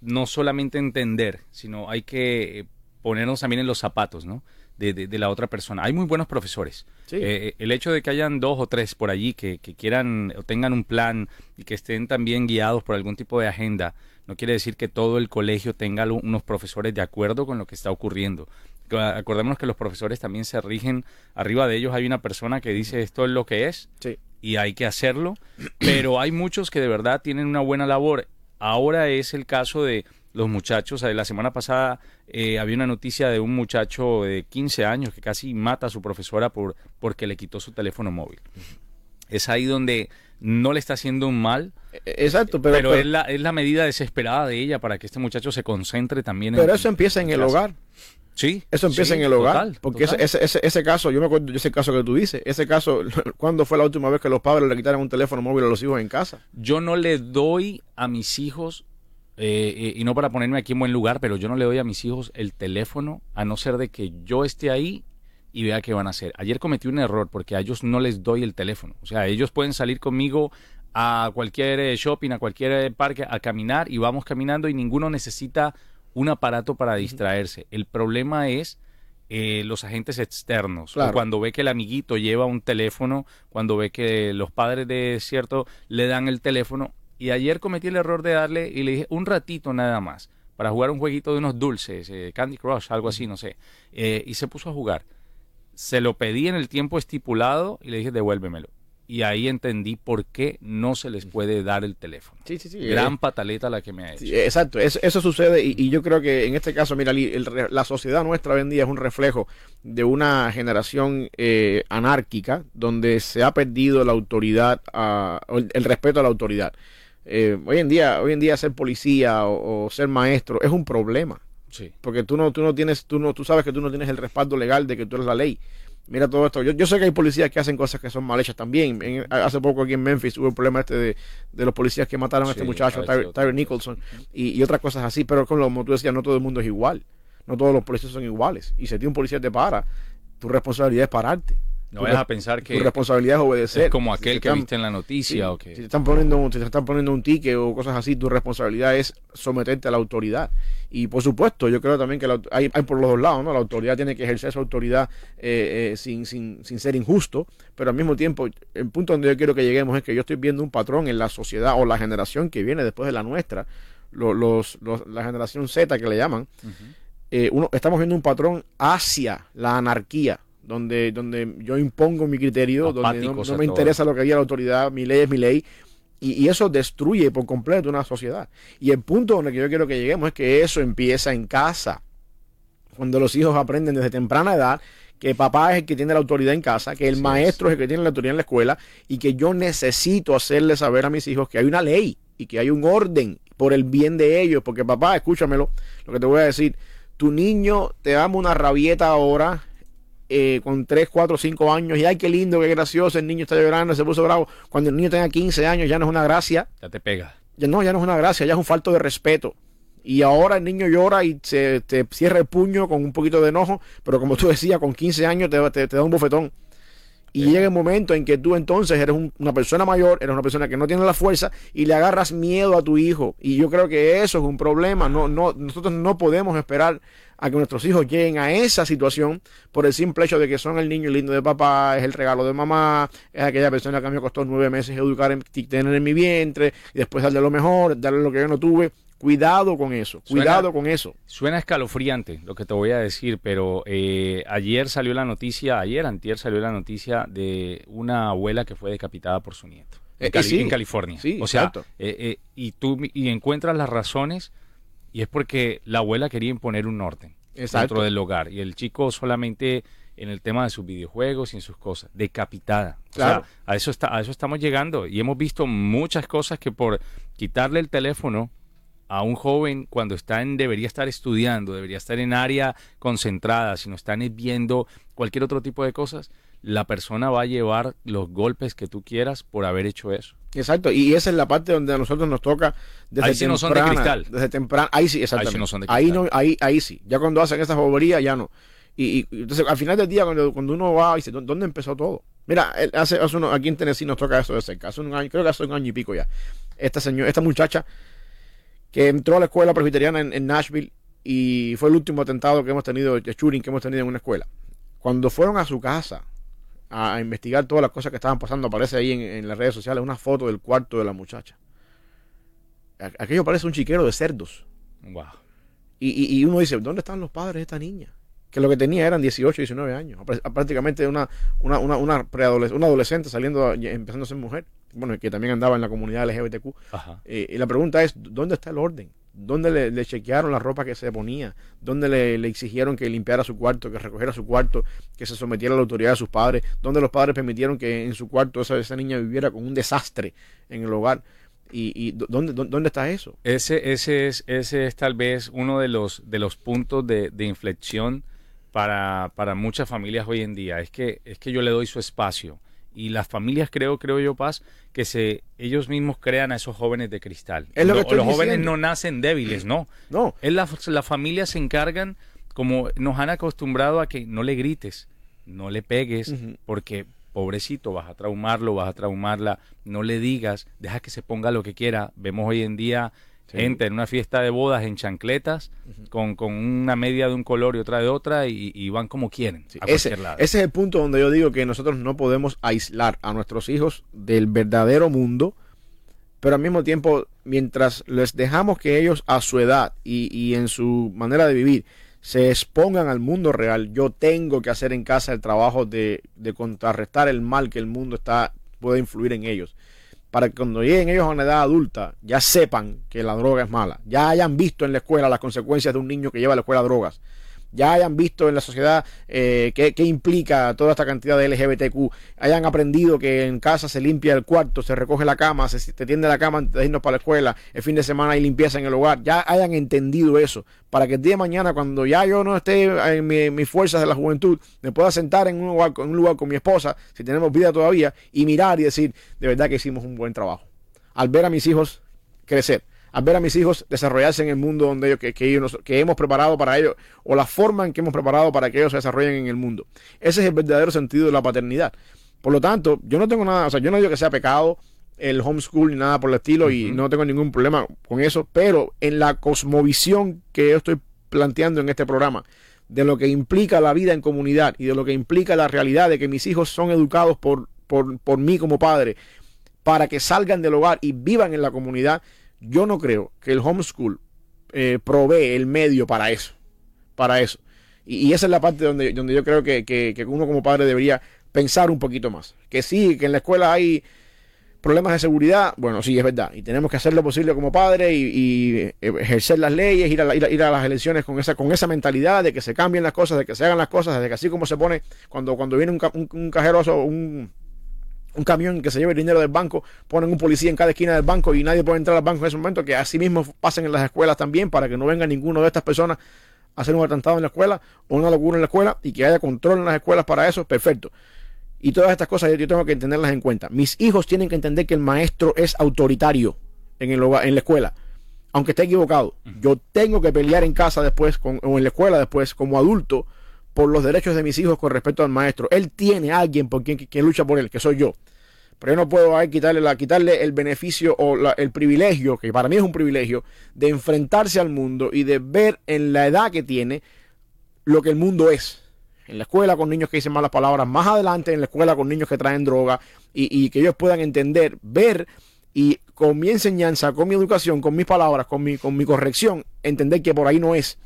no solamente entender, sino hay que ponernos también en los zapatos, ¿no? De, de, de la otra persona. Hay muy buenos profesores. Sí. Eh, el hecho de que hayan dos o tres por allí que, que, quieran o tengan un plan y que estén también guiados por algún tipo de agenda, no quiere decir que todo el colegio tenga unos profesores de acuerdo con lo que está ocurriendo. Acordémonos que los profesores también se rigen, arriba de ellos hay una persona que dice esto es lo que es Sí. y hay que hacerlo, pero hay muchos que de verdad tienen una buena labor. Ahora es el caso de los muchachos. La semana pasada eh, había una noticia de un muchacho de 15 años que casi mata a su profesora por, porque le quitó su teléfono móvil. Es ahí donde no le está haciendo un mal. Exacto, pero, pero, pero es, la, es, la, medida desesperada de ella para que este muchacho se concentre también pero en Pero eso empieza en, en el hogar. Sí. Eso empieza sí, en el hogar. Total, porque total. Ese, ese, ese, caso, yo me acuerdo de ese caso que tú dices. Ese caso, *laughs* ¿cuándo fue la última vez que los padres le quitaron un teléfono móvil a los hijos en casa? Yo no le doy a mis hijos, eh, y no para ponerme aquí en buen lugar, pero yo no le doy a mis hijos el teléfono a no ser de que yo esté ahí y vea qué van a hacer. Ayer cometí un error porque a ellos no les doy el teléfono. O sea, ellos pueden salir conmigo a cualquier eh, shopping, a cualquier parque, a caminar y vamos caminando y ninguno necesita un aparato para distraerse. El problema es eh, los agentes externos. Claro. O cuando ve que el amiguito lleva un teléfono, cuando ve que los padres de cierto le dan el teléfono. Y ayer cometí el error de darle y le dije un ratito nada más para jugar un jueguito de unos dulces, eh, Candy Crush, algo así, no sé. Eh, y se puso a jugar. Se lo pedí en el tiempo estipulado y le dije devuélvemelo y ahí entendí por qué no se les puede dar el teléfono. Sí, sí, sí. Gran eh, pataleta la que me ha hecho. Sí, exacto, eso, eso sucede y, y, yo creo que en este caso, mira, el, la sociedad nuestra hoy en día es un reflejo de una generación eh, anárquica donde se ha perdido la autoridad, uh, el, el, respeto a la autoridad. Eh, hoy en día, hoy en día ser policía o, o ser maestro es un problema. Sí. Porque tú no, tú no tienes, tú no, tú sabes que tú no tienes el respaldo legal de que tú eres la ley mira todo esto. Yo, yo, sé que hay policías que hacen cosas que son mal hechas también. En, hace poco aquí en Memphis hubo el problema este de, de los policías que mataron a este muchacho, Tyre, Tyre Nicholson, y, y, otras cosas así. Pero como tú decías, no todo el mundo es igual. No todos los policías son iguales. Y si a ti un policía te para, tu responsabilidad es pararte. No vayas a pensar que tu responsabilidad es obedecer. Es como aquel si que están, viste en la noticia. Sí, o que... Si te están poniendo, si te están poniendo un ticket o cosas así, tu responsabilidad es someterte a la autoridad. Y por supuesto, yo creo también que la, hay, hay, por los dos lados, ¿no? La autoridad tiene que ejercer su autoridad eh, eh, sin, sin, sin, ser injusto, pero al mismo tiempo, el punto donde yo quiero que lleguemos es que yo estoy viendo un patrón en la sociedad o la generación que viene después de la nuestra, los, los, los la generación Z que le llaman, uh -huh. eh, uno, estamos viendo un patrón hacia la anarquía donde, donde yo impongo mi criterio, donde no, no me interesa todo. lo que diga la autoridad, mi ley es mi ley, y, y, eso destruye por completo una sociedad. Y el punto donde yo quiero que lleguemos es que eso empieza en casa, cuando los hijos aprenden desde temprana edad que papá es el que tiene la autoridad en casa, que el sí, maestro es el que tiene la autoridad en la escuela y que yo necesito hacerle saber a mis hijos que hay una ley y que hay un orden por el bien de ellos, porque papá, escúchamelo, lo que te voy a decir, tu niño te dame una rabieta ahora, eh, con 3, 4, 5 años y ay, qué lindo, qué gracioso, el niño está llorando, se puso bravo. Cuando el niño tenga 15 años ya no es una gracia. Ya te pega. Ya no, ya no es una gracia, ya es un falto de respeto. Y ahora el niño llora y se te cierra el puño con un poquito de enojo, pero como tú decías, con 15 años te, te, te da un bofetón. Y yeah. llega el momento en que tú entonces eres un, una persona mayor, eres una persona que no tiene la fuerza y le agarras miedo a tu hijo. Y yo creo que eso es un problema. No, no, nosotros no podemos esperar a que nuestros hijos lleguen a esa situación por el simple hecho de que son el niño lindo de papá, es el regalo de mamá, es aquella persona que a mí me costó nueve meses educar, en, tener en mi vientre, y después darle lo mejor, darle lo que yo no tuve. Cuidado con eso, cuidado con eso. Suena escalofriante lo que te voy a decir, pero eh, ayer salió la noticia, ayer, antier salió la noticia de una abuela que fue decapitada por su nieto. En, Eh, en California. sí, o sea, eh, y tú y encuentras las razones y es porque la abuela quería imponer un orden Exacto. dentro del hogar y el chico solamente en el tema de sus videojuegos y en sus cosas, decapitada. O sea, Claro. a eso está, a eso estamos llegando y hemos visto muchas cosas que por quitarle el teléfono a un joven cuando está en debería estar estudiando, debería estar en área concentrada, si no están viendo cualquier otro tipo de cosas, la persona va a llevar los golpes que tú quieras por haber hecho eso. Exacto, y esa es la parte donde a nosotros nos toca desde Ahí sí no son de temprana, cristal. Desde temprano, ahí sí, exactamente. no son de ahí, cristal. no, ahí, ahí sí. Ya cuando hacen esas boberías, ya no. Y, y entonces al final del día, cuando, cuando uno va y dice, "¿Dó- ¿dónde empezó todo? Mira, hace, hace uno, aquí en Tennessee nos toca eso de cerca. Hace un año, creo que hace un año y pico ya. Esta señora, esta muchacha que entró a la escuela presbiteriana en, en Nashville y fue el último atentado que hemos tenido, de shooting que hemos tenido en una escuela. Cuando fueron a su casa a, a investigar todas las cosas que estaban pasando, aparece ahí en, en las redes sociales una foto del cuarto de la muchacha. Aquello parece un chiquero de cerdos. Wow. Y, y- y uno dice, ¿dónde están los padres de esta niña? Que lo que tenía eran 18, 19 años. Prá- Prácticamente una, una, una, una, una adolescente saliendo, empezando a ser mujer. Bueno, que también andaba en la comunidad LGBTQ. Eh, y la pregunta es, ¿dónde está el orden? ¿Dónde le, le chequearon la ropa que se ponía? ¿Dónde le, le exigieron que limpiara su cuarto, que recogiera su cuarto, que se sometiera a la autoridad de sus padres? ¿Dónde los padres permitieron que en su cuarto esa, esa niña viviera con un desastre en el hogar? ¿Y, y dó- dónde, dó- dónde está eso? Ese, ese, es, ese es tal vez uno de los, de los puntos de, de inflexión para, para muchas familias hoy en día. Es que, es que yo le doy su espacio. Y las familias, creo, creo yo, Paz, que se, ellos mismos crean a esos jóvenes de cristal. Es lo que estoy los jóvenes no nacen débiles, no. No, Es la, las familias se encargan, como nos han acostumbrado a que no le grites, no le pegues, porque pobrecito, vas a traumarlo, vas a traumarla, no le digas, deja que se ponga lo que quiera. Vemos hoy en día Sí. gente en una fiesta de bodas en chancletas, con, con una media de un color y otra de otra, y, y van como quieren, Sí, a ese, lado. ese es el punto donde yo digo que nosotros no podemos aislar a nuestros hijos del verdadero mundo, pero al mismo tiempo, mientras les dejamos que ellos a su edad y, y en su manera de vivir se expongan al mundo real, yo tengo que hacer en casa el trabajo de, de contrarrestar el mal que el mundo está puede influir en ellos. Para que cuando lleguen ellos a una edad adulta ya sepan que la droga es mala, ya hayan visto en la escuela las consecuencias de un niño que lleva a la escuela drogas, ya hayan visto en la sociedad eh, qué, implica toda esta cantidad de LGBTQ, hayan aprendido que en casa se limpia el cuarto, se recoge la cama, se, se tiende la cama antes de irnos para la escuela, el fin de semana hay limpieza en el hogar, ya hayan entendido eso, para que el día de mañana, cuando ya yo no esté en mi- mis fuerzas de la juventud, me pueda sentar en un, lugar, en un lugar con mi esposa, si tenemos vida todavía, y mirar y decir, de verdad que hicimos un buen trabajo. Al ver a mis hijos crecer, al ver a mis hijos desarrollarse en el mundo donde ellos, que, que ellos nos- que hemos preparado para ellos, o la forma en que hemos preparado para que ellos se desarrollen en el mundo. Ese es el verdadero sentido de la paternidad. Por lo tanto, yo no tengo nada, o sea, yo no digo que sea pecado el homeschool ni nada por el estilo y no tengo ningún problema con eso, pero en la cosmovisión que yo estoy planteando en este programa, de lo que implica la vida en comunidad y de lo que implica la realidad de que mis hijos son educados por, por, por mí como padre, para que salgan del hogar y vivan en la comunidad, yo no creo que el homeschool eh, provee el medio para eso. Para eso. Y, esa es la parte donde, donde yo creo que, que- que uno como padre debería pensar un poquito más. Que sí, que en la escuela hay problemas de seguridad, bueno, sí, es verdad. Y tenemos que hacer lo posible como padre y, y ejercer las leyes, ir a, la- ir a- ir a las elecciones con esa, con esa mentalidad de que se cambien las cosas, de que se hagan las cosas, de que así como se pone cuando, cuando viene un, un, un cajeroso, un, un camión que se lleve el dinero del banco, ponen un policía en cada esquina del banco y nadie puede entrar al banco en ese momento, que así mismo pasen en las escuelas también para que no venga ninguno de estas personas a hacer un atentado en la escuela o una locura en la escuela y que haya control en las escuelas para eso, perfecto. Y todas estas cosas yo, yo tengo que entenderlas en cuenta. Mis hijos tienen que entender que el maestro es autoritario en, el hogar- en la escuela, aunque esté equivocado. Yo tengo que pelear en casa después con- o en la escuela después como adulto por los derechos de mis hijos con respecto al maestro. Él tiene a alguien por quien, lucha por él, que soy yo. Pero yo no puedo ahí quitarle, quitarle el beneficio o la- el privilegio, que para mí es un privilegio, de enfrentarse al mundo y de ver en la edad que tiene lo que el mundo es. En la escuela con niños que dicen malas palabras, más adelante en la escuela con niños que traen droga y, y que ellos puedan entender, ver y con mi enseñanza, con mi educación, con mis palabras, con mi, con mi corrección, entender que por ahí no es.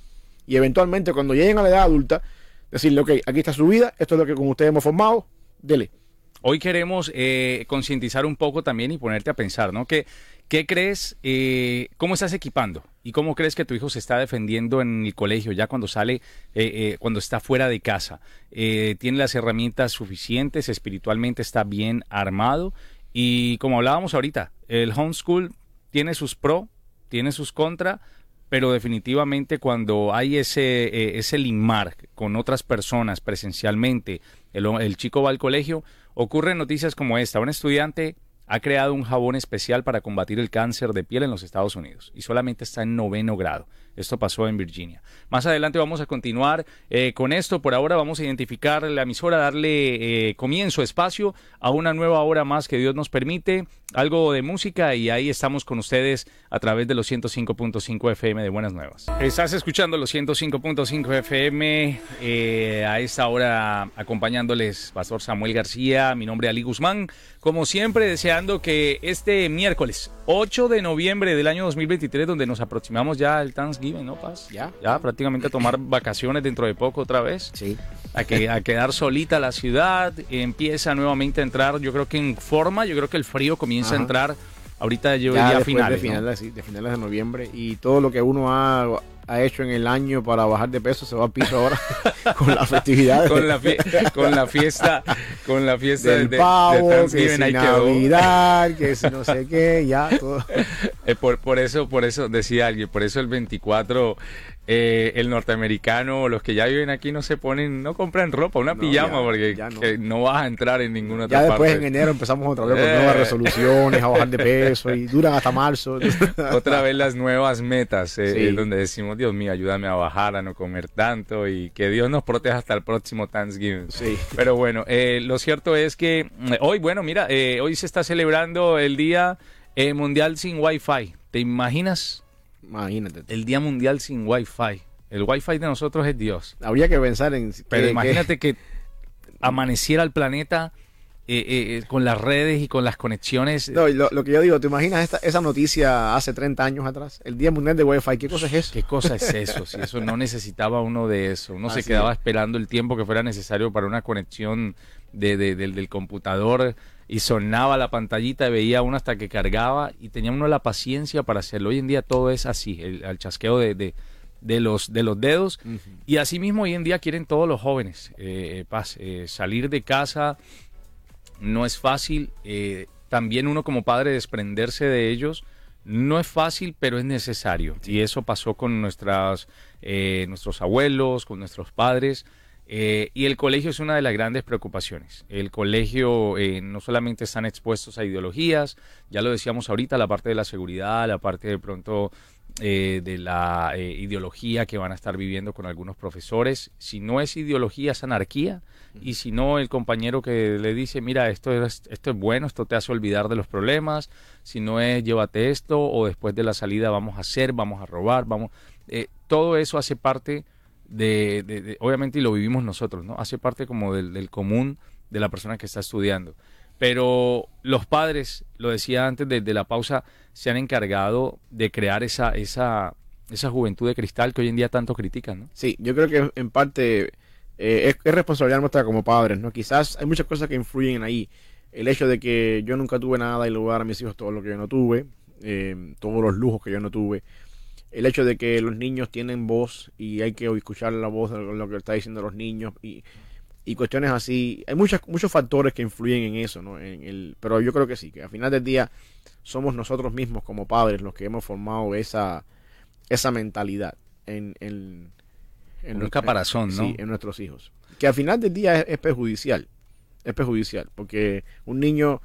Y eventualmente cuando lleguen a la edad adulta, decirle, ok, aquí está su vida, esto es lo que con ustedes hemos formado, dele. Hoy queremos eh, concientizar un poco también y ponerte a pensar, ¿no? ¿Qué, qué crees, eh, cómo estás equipando y cómo crees que tu hijo se está defendiendo en el colegio ya cuando sale, eh, cuando está fuera de casa? ¿Tiene las herramientas suficientes? ¿Espiritualmente está bien armado? Y como hablábamos ahorita, el homeschool tiene sus pro, tiene sus contra, pero definitivamente cuando hay ese, ese limar con otras personas presencialmente, el, el chico va al colegio, Ocurren noticias como esta. Un estudiante ha creado un jabón especial para combatir el cáncer de piel en los Estados Unidos y solamente está en noveno grado. Esto pasó en Virginia. Más adelante vamos a continuar eh, con esto. Por ahora vamos a identificar la emisora, darle eh, comienzo, espacio a una nueva hora más que Dios nos permite. Algo de música y ahí estamos con ustedes a través de los 105.5 FM de Buenas Nuevas. Estás escuchando los 105.5 FM eh, a esta hora acompañándoles Pastor Samuel García, mi nombre es Ali Guzmán. Como siempre deseando que este miércoles 8 de noviembre del año 2023 donde nos aproximamos ya al Thanksgiving ¿no, Paz? Ya. Ya, prácticamente a tomar *laughs* vacaciones dentro de poco otra vez. Sí. A, que, a quedar solita la ciudad, empieza nuevamente a entrar, yo creo que en forma, yo creo que el frío comienza a entrar ahorita yo ya finales. De finales, de finales de noviembre y todo lo que uno ha ha hecho en el año para bajar de peso se va a piso ahora *laughs* con las festividades. con, la con la fiesta, con la fiesta del de, pavo, de que si Navidad, que si no sé qué, ya todo. *laughs* Eh, por, por eso, por eso decía alguien, por eso el 24 eh, el norteamericano, los que ya viven aquí no se ponen, no compran ropa, una pijama, porque no. vas a entrar en ninguna otra Ya después en enero empezamos otra vez con nuevas eh. resoluciones, a bajar de peso y duran hasta marzo. *laughs* otra vez las nuevas metas, eh, donde decimos, Dios mío, ayúdame a bajar, a no comer tanto y que Dios nos proteja hasta el próximo Thanksgiving. Sí. Pero bueno, lo cierto es que hoy, bueno, mira, hoy se está celebrando el Día Mundial sin Wi-Fi. ¿Te imaginas? Imagínate. El Día Mundial sin Wi-Fi. El Wi-Fi de nosotros es Dios. Habría que pensar en... Pero imagínate que... *laughs* amaneciera el planeta eh, eh, con las redes y con las conexiones. No, lo, que yo digo, ¿te imaginas esta, esa noticia hace 30 años atrás? El Día Mundial de Wi-Fi, ¿qué cosa es eso? ¿Qué cosa es *laughs* eso? si eso no necesitaba uno de eso. Uno se quedaba esperando el tiempo que fuera necesario para una conexión de, del computador y sonaba la pantallita, veía uno hasta que cargaba y tenía uno la paciencia para hacerlo. Hoy en día todo es así, el, chasqueo de, de, los, de los dedos. Y así mismo hoy en día quieren todos los jóvenes eh, paz, eh, salir de casa. No es fácil. Eh, también uno como padre desprenderse de ellos. No es fácil, pero es necesario. Y eso pasó con nuestras, nuestros abuelos, con nuestros padres. Eh, y el colegio es una de las grandes preocupaciones. El colegio eh, no solamente están expuestos a ideologías, ya lo decíamos ahorita, la parte de la seguridad, la parte de pronto eh, de la ideología que van a estar viviendo con algunos profesores. Si no es ideología, es anarquía. Y si no, el compañero que le dice, mira, esto es, esto es bueno, esto te hace olvidar de los problemas. Si no es, llévate esto, o después de la salida vamos a hacer, vamos a robar, vamos... todo eso hace parte de, obviamente y lo vivimos nosotros, ¿no? Hace parte como del, común de la persona que está estudiando. Pero los padres, lo decía antes de, la pausa, se han encargado de crear esa, esa, esa juventud de cristal que hoy en día tanto critican, ¿no? Sí, yo creo que en parte eh, es, responsabilidad nuestra como padres, ¿no? Quizás hay muchas cosas que influyen ahí. El hecho de que yo nunca tuve nada y lugar a mis hijos todo lo que yo no tuve, eh, todos los lujos que yo no tuve el hecho de que los niños tienen voz y hay que escuchar la voz de lo que está diciendo los niños y, y cuestiones así. Hay muchas, muchos factores que influyen en eso, ¿no? En el, pero yo creo que sí, que al final del día somos nosotros mismos como padres los que hemos formado esa, esa mentalidad en, en, en un caparazón, ¿no? Sí, en nuestros hijos. Que al final del día es, es perjudicial. Es perjudicial, porque un niño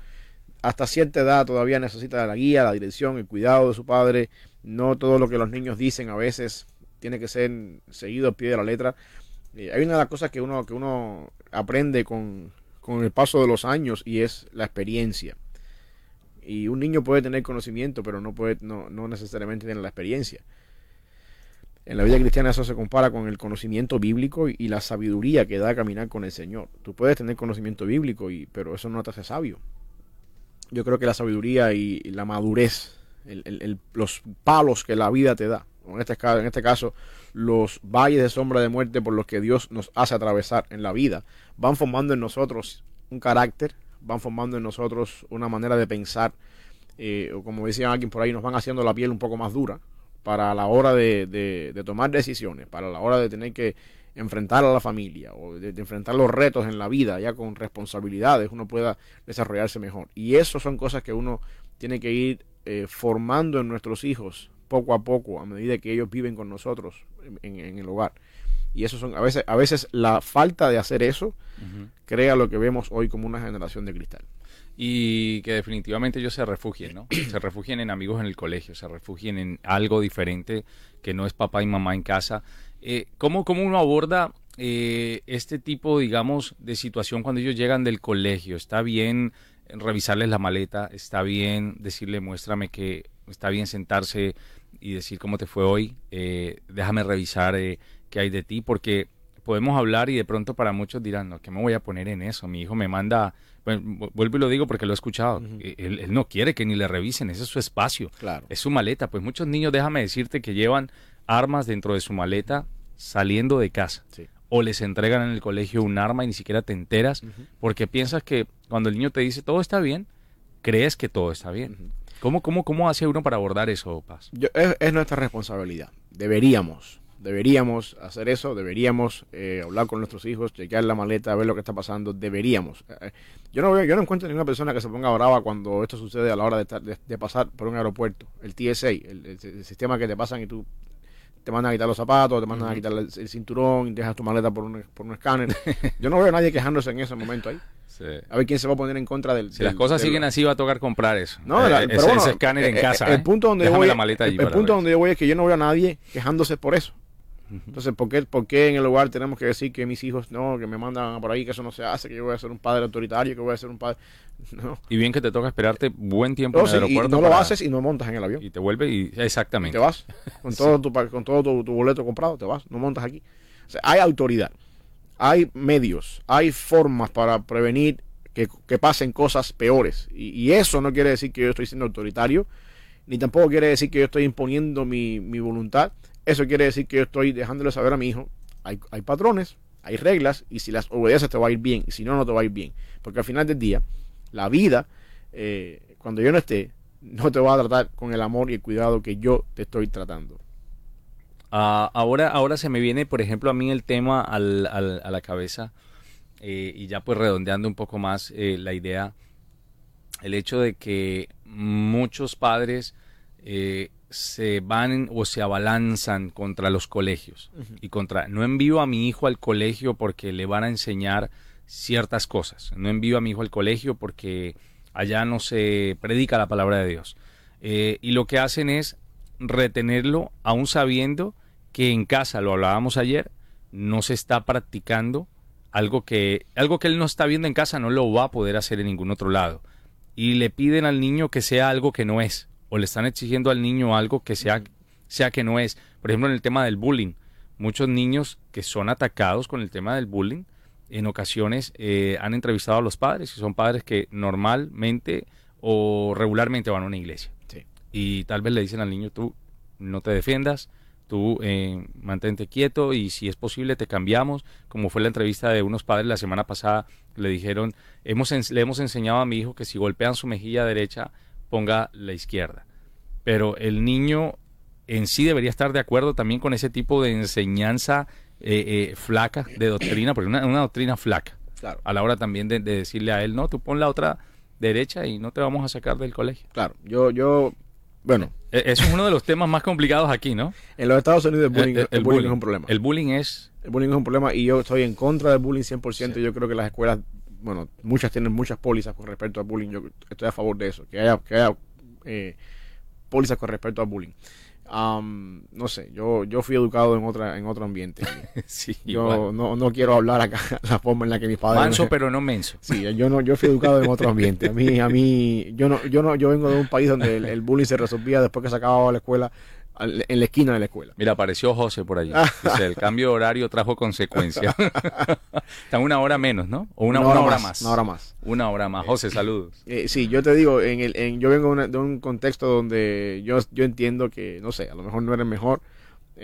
hasta cierta edad todavía necesita la guía, la dirección, el cuidado de su padre no todo lo que los niños dicen a veces tiene que ser seguido al pie de la letra. Eh, hay una de las cosas que uno, que uno aprende con, con el paso de los años y es la experiencia. Y un niño puede tener conocimiento, pero no, puede, no, no necesariamente tener la experiencia. En la vida cristiana eso se compara con el conocimiento bíblico y, la sabiduría que da a caminar con el Señor. Tú puedes tener conocimiento bíblico, y, pero eso no te hace sabio. yo creo que la sabiduría y, la madurez, los palos que la vida te da, en este, en este caso los valles de sombra de muerte por los que Dios nos hace atravesar en la vida, van formando en nosotros un carácter, van formando en nosotros una manera de pensar, eh, o como decía alguien por ahí, nos van haciendo la piel un poco más dura para la hora de, tomar decisiones, para la hora de tener que enfrentar a la familia o de, enfrentar los retos en la vida, ya con responsabilidades, uno pueda desarrollarse mejor. Y eso son cosas que uno tiene que ir eh, formando en nuestros hijos poco a poco, a medida que ellos viven con nosotros en, el hogar. Y eso son, a veces, a veces la falta de hacer eso crea lo que vemos hoy como una generación de cristal. Y que definitivamente ellos se refugien, ¿no? *clears throat* se refugien en amigos en el colegio, se refugien en algo diferente que no es papá y mamá en casa. Eh, ¿cómo, uno aborda eh, este tipo, digamos, de situación cuando ellos llegan del colegio? ¿Está bien revisarles la maleta? ¿Está bien decirle, muéstrame que está bien sentarse y decir cómo te fue hoy, eh, déjame revisar eh, qué hay de ti, porque podemos hablar y de pronto para muchos dirán, no, ¿qué me voy a poner en eso? Mi hijo me manda, bueno, vuelvo y lo digo porque lo he escuchado, eh, él, no quiere que ni le revisen, ese es su espacio, claro. es su maleta, pues muchos niños, déjame decirte que llevan armas dentro de su maleta saliendo de casa. O les entregan en el colegio un arma y ni siquiera te enteras porque piensas que cuando el niño te dice todo está bien, crees que todo está bien. ¿Cómo, cómo, cómo hace uno para abordar eso, Paz? es, nuestra responsabilidad. Deberíamos, deberíamos hacer eso, deberíamos eh, hablar con nuestros hijos, chequear la maleta, ver lo que está pasando, deberíamos. Eh, yo no veo, yo no encuentro ninguna persona que se ponga brava cuando esto sucede a la hora de, de, pasar por un aeropuerto. El TSA, el, sistema que te pasan y tú te mandan a quitar los zapatos, te mandan a quitar el, cinturón, dejas tu maleta por un, por un escáner. *laughs* Yo no veo a nadie quejándose en ese momento ahí. A ver quién se va a poner en contra del. Si las cosas siguen así, va a tocar comprar eso. No, eh, ese, escáner en eh, casa. El, punto donde yo voy, el, punto donde yo voy es que yo no veo a nadie quejándose por eso. Entonces, ¿por qué, ¿por qué en el lugar tenemos que decir que mis hijos no, que me mandan por ahí, que eso no se hace, que yo voy a ser un padre autoritario, que voy a ser un padre. *laughs* No. Y bien que te toca esperarte buen tiempo en el aeropuerto. Y no lo haces y no montas en el avión. Y te vuelve y. Exactamente. te vas. Con *laughs* todo, tu, con todo tu, boleto comprado, te vas. No montas aquí. O sea, hay autoridad. Hay medios. Hay formas para prevenir que, pasen cosas peores. Y, eso no quiere decir que yo estoy siendo autoritario, ni tampoco quiere decir que yo estoy imponiendo mi, voluntad. Eso quiere decir que yo estoy dejándole saber a mi hijo, hay, hay patrones, hay reglas, y si las obedeces te va a ir bien, y si no, no te va a ir bien. Porque al final del día, la vida, eh, cuando yo no esté, no te va a tratar con el amor y el cuidado que yo te estoy tratando. Ah, ahora, ahora se me viene, por ejemplo, a mí el tema a la cabeza eh, y ya pues redondeando un poco más eh, la idea, el hecho de que muchos padres eh, se van o se abalanzan contra los colegios y contra, no envío a mi hijo al colegio porque le van a enseñar ciertas cosas, no envío a mi hijo al colegio porque allá no se predica la palabra de Dios. y lo que hacen es retenerlo aún sabiendo que en casa, lo hablábamos ayer, no se está practicando algo que, algo que él no está viendo en casa no lo va a poder hacer en ningún otro lado. Y le piden al niño que sea algo que no es, o le están exigiendo al niño algo que sea, sea que no es. Por ejemplo, en el tema del bullying, muchos niños que son atacados con el tema del bullying, en ocasiones eh, han entrevistado a los padres, y son padres que normalmente o regularmente van a una iglesia. Y tal vez le dicen al niño, tú no te defiendas, tú eh, mantente quieto y si es posible te cambiamos, como fue la entrevista de unos padres la semana pasada, le dijeron, hemos, le hemos enseñado a mi hijo que si golpean su mejilla derecha, ponga la izquierda. Pero el niño en sí debería estar de acuerdo también con ese tipo de enseñanza eh, eh, flaca de doctrina, porque una, una doctrina flaca. Claro. A la hora también de, de, decirle a él, no, tú pon la otra derecha y no te vamos a sacar del colegio. Claro, yo, yo bueno. E, es uno de los temas más complicados aquí, ¿no? En los Estados Unidos el bullying, el, bullying, es un problema. El bullying es... El bullying es un problema y yo estoy en contra del bullying 100%. Yo creo que las escuelas, bueno, muchas tienen muchas pólizas con respecto al bullying. Yo estoy a favor de eso, que haya, que haya eh, pólizas con respecto al bullying no sé, yo, yo fui educado en otra en otro ambiente. *laughs* yo no, no, quiero hablar acá *laughs* la forma en la que mis padres. Manso, pero no menso. Sí, yo no, yo fui educado en otro ambiente. A mí, a mí, yo no, yo no, yo vengo de un país donde el, bullying se resolvía después que se acababa la escuela en la esquina de la escuela. Mira, apareció José por allí. Dice, el cambio de horario trajo consecuencias. *laughs* Están una hora menos, ¿no? O una, hora, más, Una hora más. Una hora más. José, saludos. Eh, sí, yo te digo, en el, en, yo vengo de un contexto donde yo, yo entiendo que, no sé, a lo mejor no era el mejor,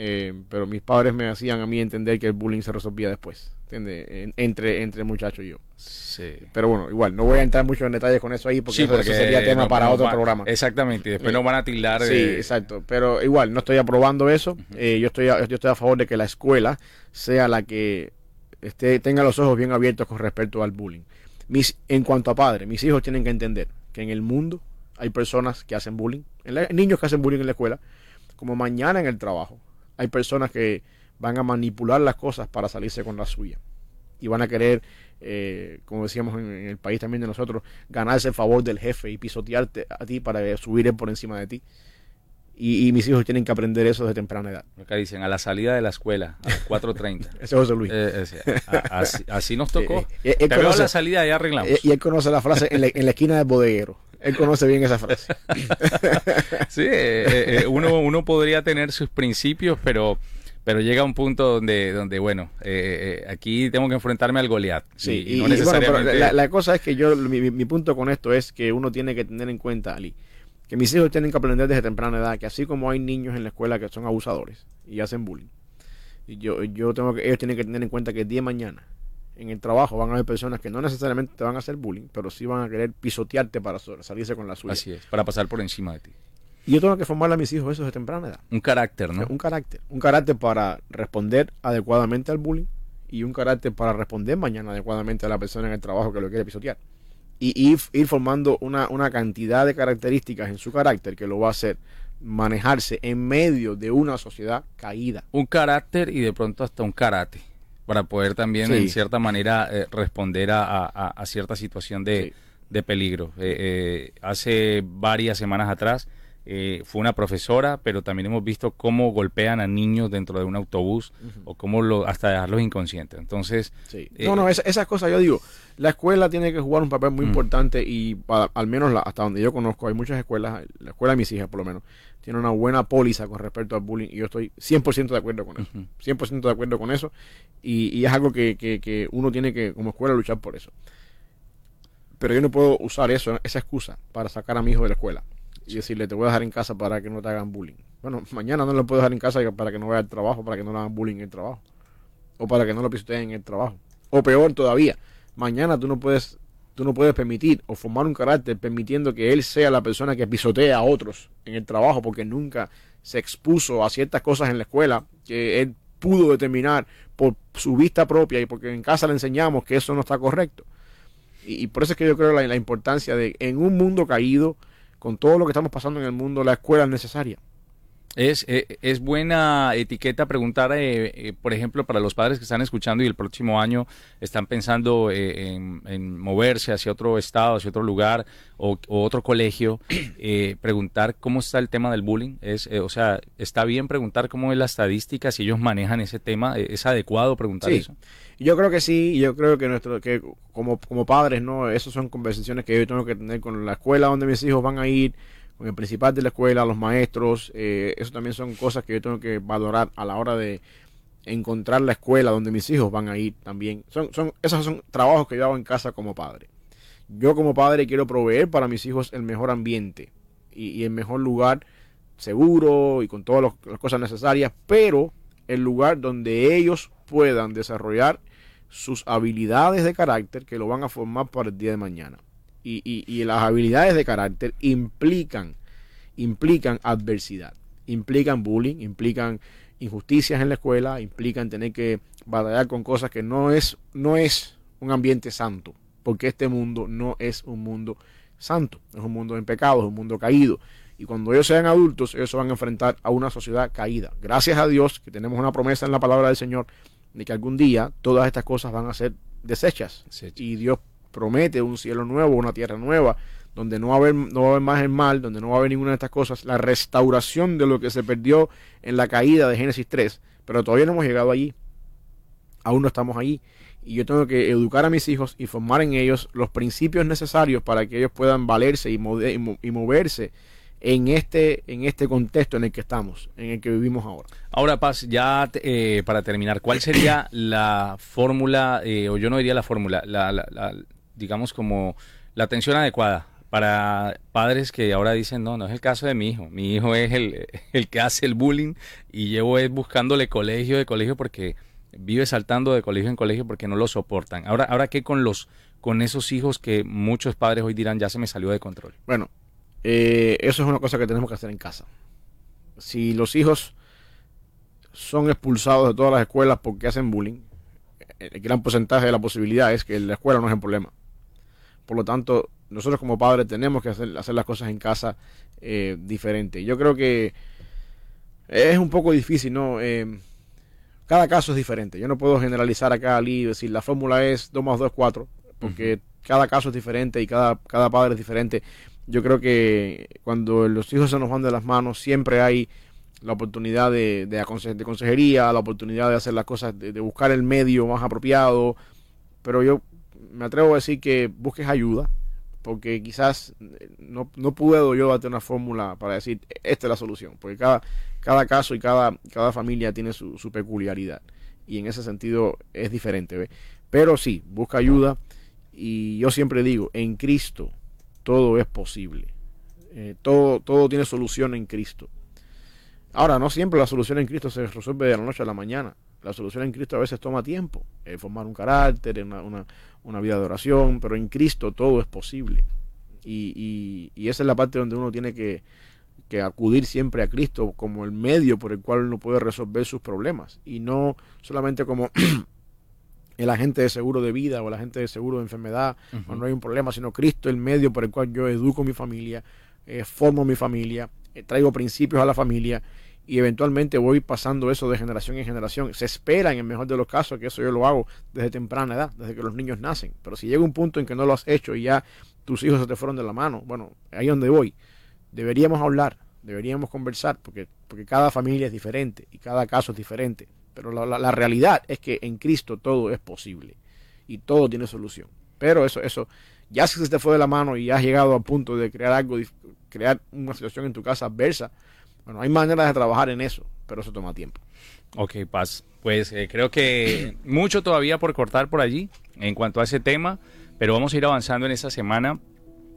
eh, pero mis padres me hacían a mí entender que el bullying se resolvía después, ¿entiendes? entre, entre muchachos y yo. Sí. Pero bueno, igual, no voy a entrar mucho en detalles con eso ahí porque, eso, sería tema para otro programa. Exactamente, y después nos van a tildar. Sí, exacto. Pero igual, no estoy aprobando eso. Eh, yo, estoy yo estoy a favor de que la escuela sea la que esté, tenga los ojos bien abiertos con respecto al bullying. Mis, en cuanto a padres, mis hijos tienen que entender que en el mundo hay personas que hacen bullying, niños que hacen bullying en la escuela, como mañana en el trabajo hay personas que van a manipular las cosas para salirse con la suya. Y van a querer, eh, como decíamos en, el país también de nosotros, ganarse el favor del jefe y pisotearte a ti para subir por encima de ti. Y, mis hijos tienen que aprender eso desde temprana edad. Acá dicen, a la salida de la escuela, a las 4.30. *laughs* Ese es José Luis. Eh, así, nos *laughs* tocó. Eh, Te veo a la salida y arreglamos. y él conoce la frase en la, en la esquina del bodeguero. Él conoce bien esa frase. *laughs* sí, eh, eh, uno, uno podría tener sus principios, pero pero llega un punto donde, donde bueno, eh, aquí tengo que enfrentarme al Goliat. Sí, y, no necesariamente... la, cosa es que yo, mi, punto con esto es que uno tiene que tener en cuenta, Ali, que mis hijos tienen que aprender desde temprana edad que así como hay niños en la escuela que son abusadores y hacen bullying, y yo, yo tengo que, ellos tienen que tener en cuenta que el día de mañana en el trabajo van a haber personas que no necesariamente te van a hacer bullying, pero sí van a querer pisotearte para salirse con la suya. Así es, para pasar por encima de ti. Y yo tengo que formarle a mis hijos eso de temprana edad. Un carácter, ¿no? Un carácter. Un carácter para responder adecuadamente al bullying y un carácter para responder mañana adecuadamente a la persona en el trabajo que lo quiere pisotear. Y ir, ir formando una, una cantidad de características en su carácter que lo va a hacer manejarse en medio de una sociedad caída. Un carácter y de pronto hasta un karate para poder también en cierta manera eh, responder a, cierta situación de, peligro. Eh, eh, hace varias semanas atrás fue una profesora, pero también hemos visto cómo golpean a niños dentro de un autobús o cómo lo, hasta dejarlos inconscientes. Entonces, no, no, esas cosas yo digo, la escuela tiene que jugar un papel muy importante y al menos hasta donde yo conozco, hay muchas escuelas, la escuela de mis hijas por lo menos, tiene una buena póliza con respecto al bullying y yo estoy 100% de acuerdo con eso. 100% de acuerdo con eso y, es algo que, uno tiene que como escuela luchar por eso. Pero yo no puedo usar eso, esa excusa para sacar a mi hijo de la escuela y decirle te voy a dejar en casa para que no te hagan bullying. Bueno, *laughs* mañana no lo puedo dejar en casa para que no vaya al trabajo, para que no le hagan bullying en el trabajo. O para que no lo pisoteen en el trabajo. O peor todavía, mañana tú no puedes tú no puedes permitir o formar un carácter permitiendo que él sea la persona que pisotea a otros en el trabajo porque nunca se expuso a ciertas cosas en la escuela que él pudo determinar por su vista propia y porque en casa le enseñamos que eso no está correcto. Y, por eso es que yo creo la, la importancia de en un mundo caído, con todo lo que estamos pasando en el mundo, la escuela es necesaria. Es, eh, es, buena etiqueta preguntar, eh, eh, por ejemplo, para los padres que están escuchando y el próximo año están pensando en, moverse hacia otro estado, hacia otro lugar o, otro colegio, *clears throat* preguntar cómo está el tema del bullying. Es, o sea, está bien preguntar cómo es la estadística, si ellos manejan ese tema, es adecuado preguntar eso. Yo creo que sí, yo creo que nuestro que como, como padres, no, esas son conversaciones que yo tengo que tener con la escuela donde mis hijos van a ir con el principal de la escuela, los maestros, eh, eso también son cosas que yo tengo que valorar a la hora de encontrar la escuela donde mis hijos van a ir también. Son, son, esos son trabajos que yo hago en casa como padre. Yo como padre quiero proveer para mis hijos el mejor ambiente y, el mejor lugar seguro y con todas las cosas necesarias, pero el lugar donde ellos puedan desarrollar sus habilidades de carácter que lo van a formar para el día de mañana y, las habilidades de carácter implican, implican adversidad, implican bullying, implican injusticias en la escuela, implican tener que batallar con cosas que no es, no es un ambiente santo, porque este mundo no es un mundo santo, es un mundo en pecado, es un mundo caído. Y cuando ellos sean adultos, ellos se van a enfrentar a una sociedad caída. Gracias a Dios que tenemos una promesa en la palabra del Señor de que algún día todas estas cosas van a ser desechas. Y Dios promete un cielo nuevo, una tierra nueva, donde no va, a haber, no va a haber más el mal, donde no va a haber ninguna de estas cosas, la restauración de lo que se perdió en la caída de Génesis 3, pero todavía no hemos llegado allí, aún no estamos allí, y yo tengo que educar a mis hijos y formar en ellos los principios necesarios para que ellos puedan valerse y, moverse en este, en este contexto en el que estamos, en el que vivimos ahora. Ahora, Paz, ya eh, para terminar, ¿cuál sería la fórmula, eh, o yo no diría la fórmula, la, digamos como la atención adecuada para padres que ahora dicen, no, no es el caso de mi hijo, mi hijo es el, *laughs* el que hace el bullying y llevo es buscándole colegio de colegio porque vive saltando de colegio en colegio porque no lo soportan. Ahora, ahora qué con los con esos hijos que muchos padres hoy dirán ya se me salió de control. Bueno, eh, eso es una cosa que tenemos que hacer en casa. Si los hijos son expulsados de todas las escuelas porque hacen bullying, el gran porcentaje de la posibilidad es que la escuela no es el problema. Por lo tanto, nosotros como padres tenemos que hacer, hacer las cosas en casa eh, diferente. Yo creo que es un poco difícil, ¿no? Eh, cada caso es diferente. Yo no puedo generalizar acá Ali y decir la fórmula es 2 más 2 es 4, porque cada caso es diferente y cada, cada padre es diferente. Yo creo que cuando los hijos se nos van de las manos, siempre hay la oportunidad de, de, de consejería, la oportunidad de hacer las cosas, de, buscar el medio más apropiado. Pero yo me atrevo a decir que busques ayuda, porque quizás no, no puedo yo darte una fórmula para decir esta es la solución, porque cada, cada caso y cada, cada familia tiene su, su peculiaridad y en ese sentido es diferente. Pero sí, busca ayuda y yo siempre digo, en Cristo todo es posible. Eh, todo, todo tiene solución en Cristo. Ahora, no siempre la solución en Cristo se resuelve de la noche a la mañana. La solución en Cristo a veces toma tiempo. Eh, formar un carácter, una, una, vida de oración, pero en Cristo todo es posible. Y, y, esa es la parte donde uno tiene que, que, acudir siempre a Cristo como el medio por el cual uno puede resolver sus problemas. Y no solamente como *clears throat* el agente de seguro de vida o el agente de seguro de enfermedad, no hay un problema, sino Cristo el medio por el cual yo educo mi familia, eh, formo mi familia, eh, traigo principios a la familia y eventualmente voy pasando eso de generación en generación. Se espera en el mejor de los casos que eso yo lo hago desde temprana edad, desde que los niños nacen. Pero si llega un punto en que no lo has hecho y ya tus hijos se te fueron de la mano, bueno, ahí es donde voy. Deberíamos hablar, deberíamos conversar, porque, porque cada familia es diferente y cada caso es diferente. Pero la, realidad es que en Cristo todo es posible y todo tiene solución. Pero eso, eso, ya si se te fue de la mano y has llegado al punto de crear algo, crear una situación en tu casa adversa, bueno, hay maneras de trabajar en eso, pero eso toma tiempo. Ok, Paz. Pues eh, creo que mucho todavía por cortar por allí en cuanto a ese tema, pero vamos a ir avanzando en esta semana.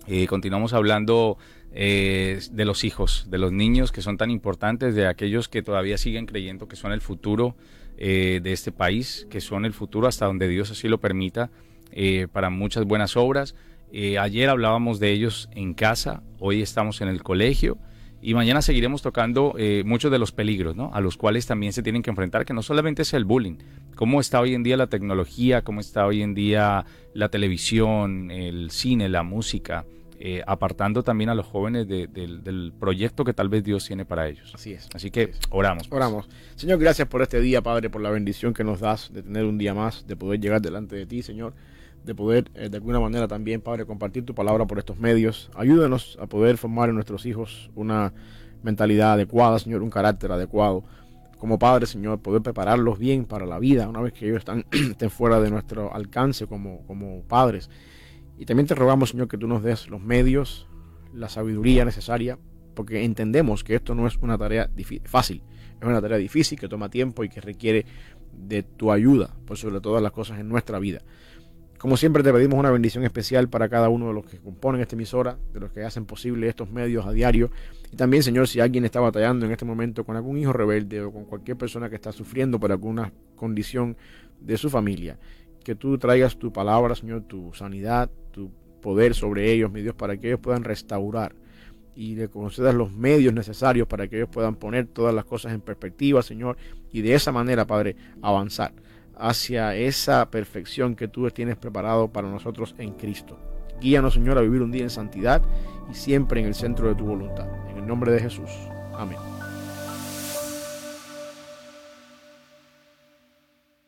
Eh, continuamos hablando eh, de los hijos, de los niños que son tan importantes, de aquellos que todavía siguen creyendo que son el futuro eh, de este país, que son el futuro hasta donde Dios así lo permita, para muchas buenas obras. ayer hablábamos de ellos en casa, hoy estamos en el colegio y mañana seguiremos tocando muchos de los peligros a los cuales también se tienen que enfrentar, que no solamente es el bullying, cómo está hoy en día la tecnología, cómo está hoy en día la televisión, el cine, la música, eh, apartando también a los jóvenes del proyecto que tal vez Dios tiene para ellos. Así es. Así que oramos. Pues. Oramos. Señor, gracias por este día, Padre, por la bendición que nos das de tener un día más, de poder llegar delante de ti, Señor, de poder eh, de alguna manera también, Padre, compartir tu palabra por estos medios. Ayúdanos a poder formar en nuestros hijos una mentalidad adecuada, Señor, un carácter adecuado. Como Padre, Señor, poder prepararlos bien para la vida una vez que ellos están, *clears throat* estén fuera de nuestro alcance como, como padres. Y también te rogamos, Señor, que tú nos des los medios, la sabiduría necesaria, porque entendemos que esto no es una tarea fácil, es una tarea difícil que toma tiempo y que requiere de tu ayuda, por sobre todas las cosas en nuestra vida. Como siempre te pedimos una bendición especial para cada uno de los que componen esta emisora, de los que hacen posible estos medios a diario. Y también, Señor, si alguien está batallando en este momento con algún hijo rebelde o con cualquier persona que está sufriendo por alguna condición de su familia, que tú traigas tu palabra, Señor, tu sanidad, tu poder sobre ellos, mi Dios, para que ellos puedan restaurar y le concedas los medios necesarios para que ellos puedan poner todas las cosas en perspectiva, Señor, y de esa manera, Padre, avanzar hacia esa perfección que tú tienes preparado para nosotros en Cristo. Guíanos, Señor, a vivir un día en santidad y siempre en el centro de tu voluntad. En el nombre de Jesús. Amén.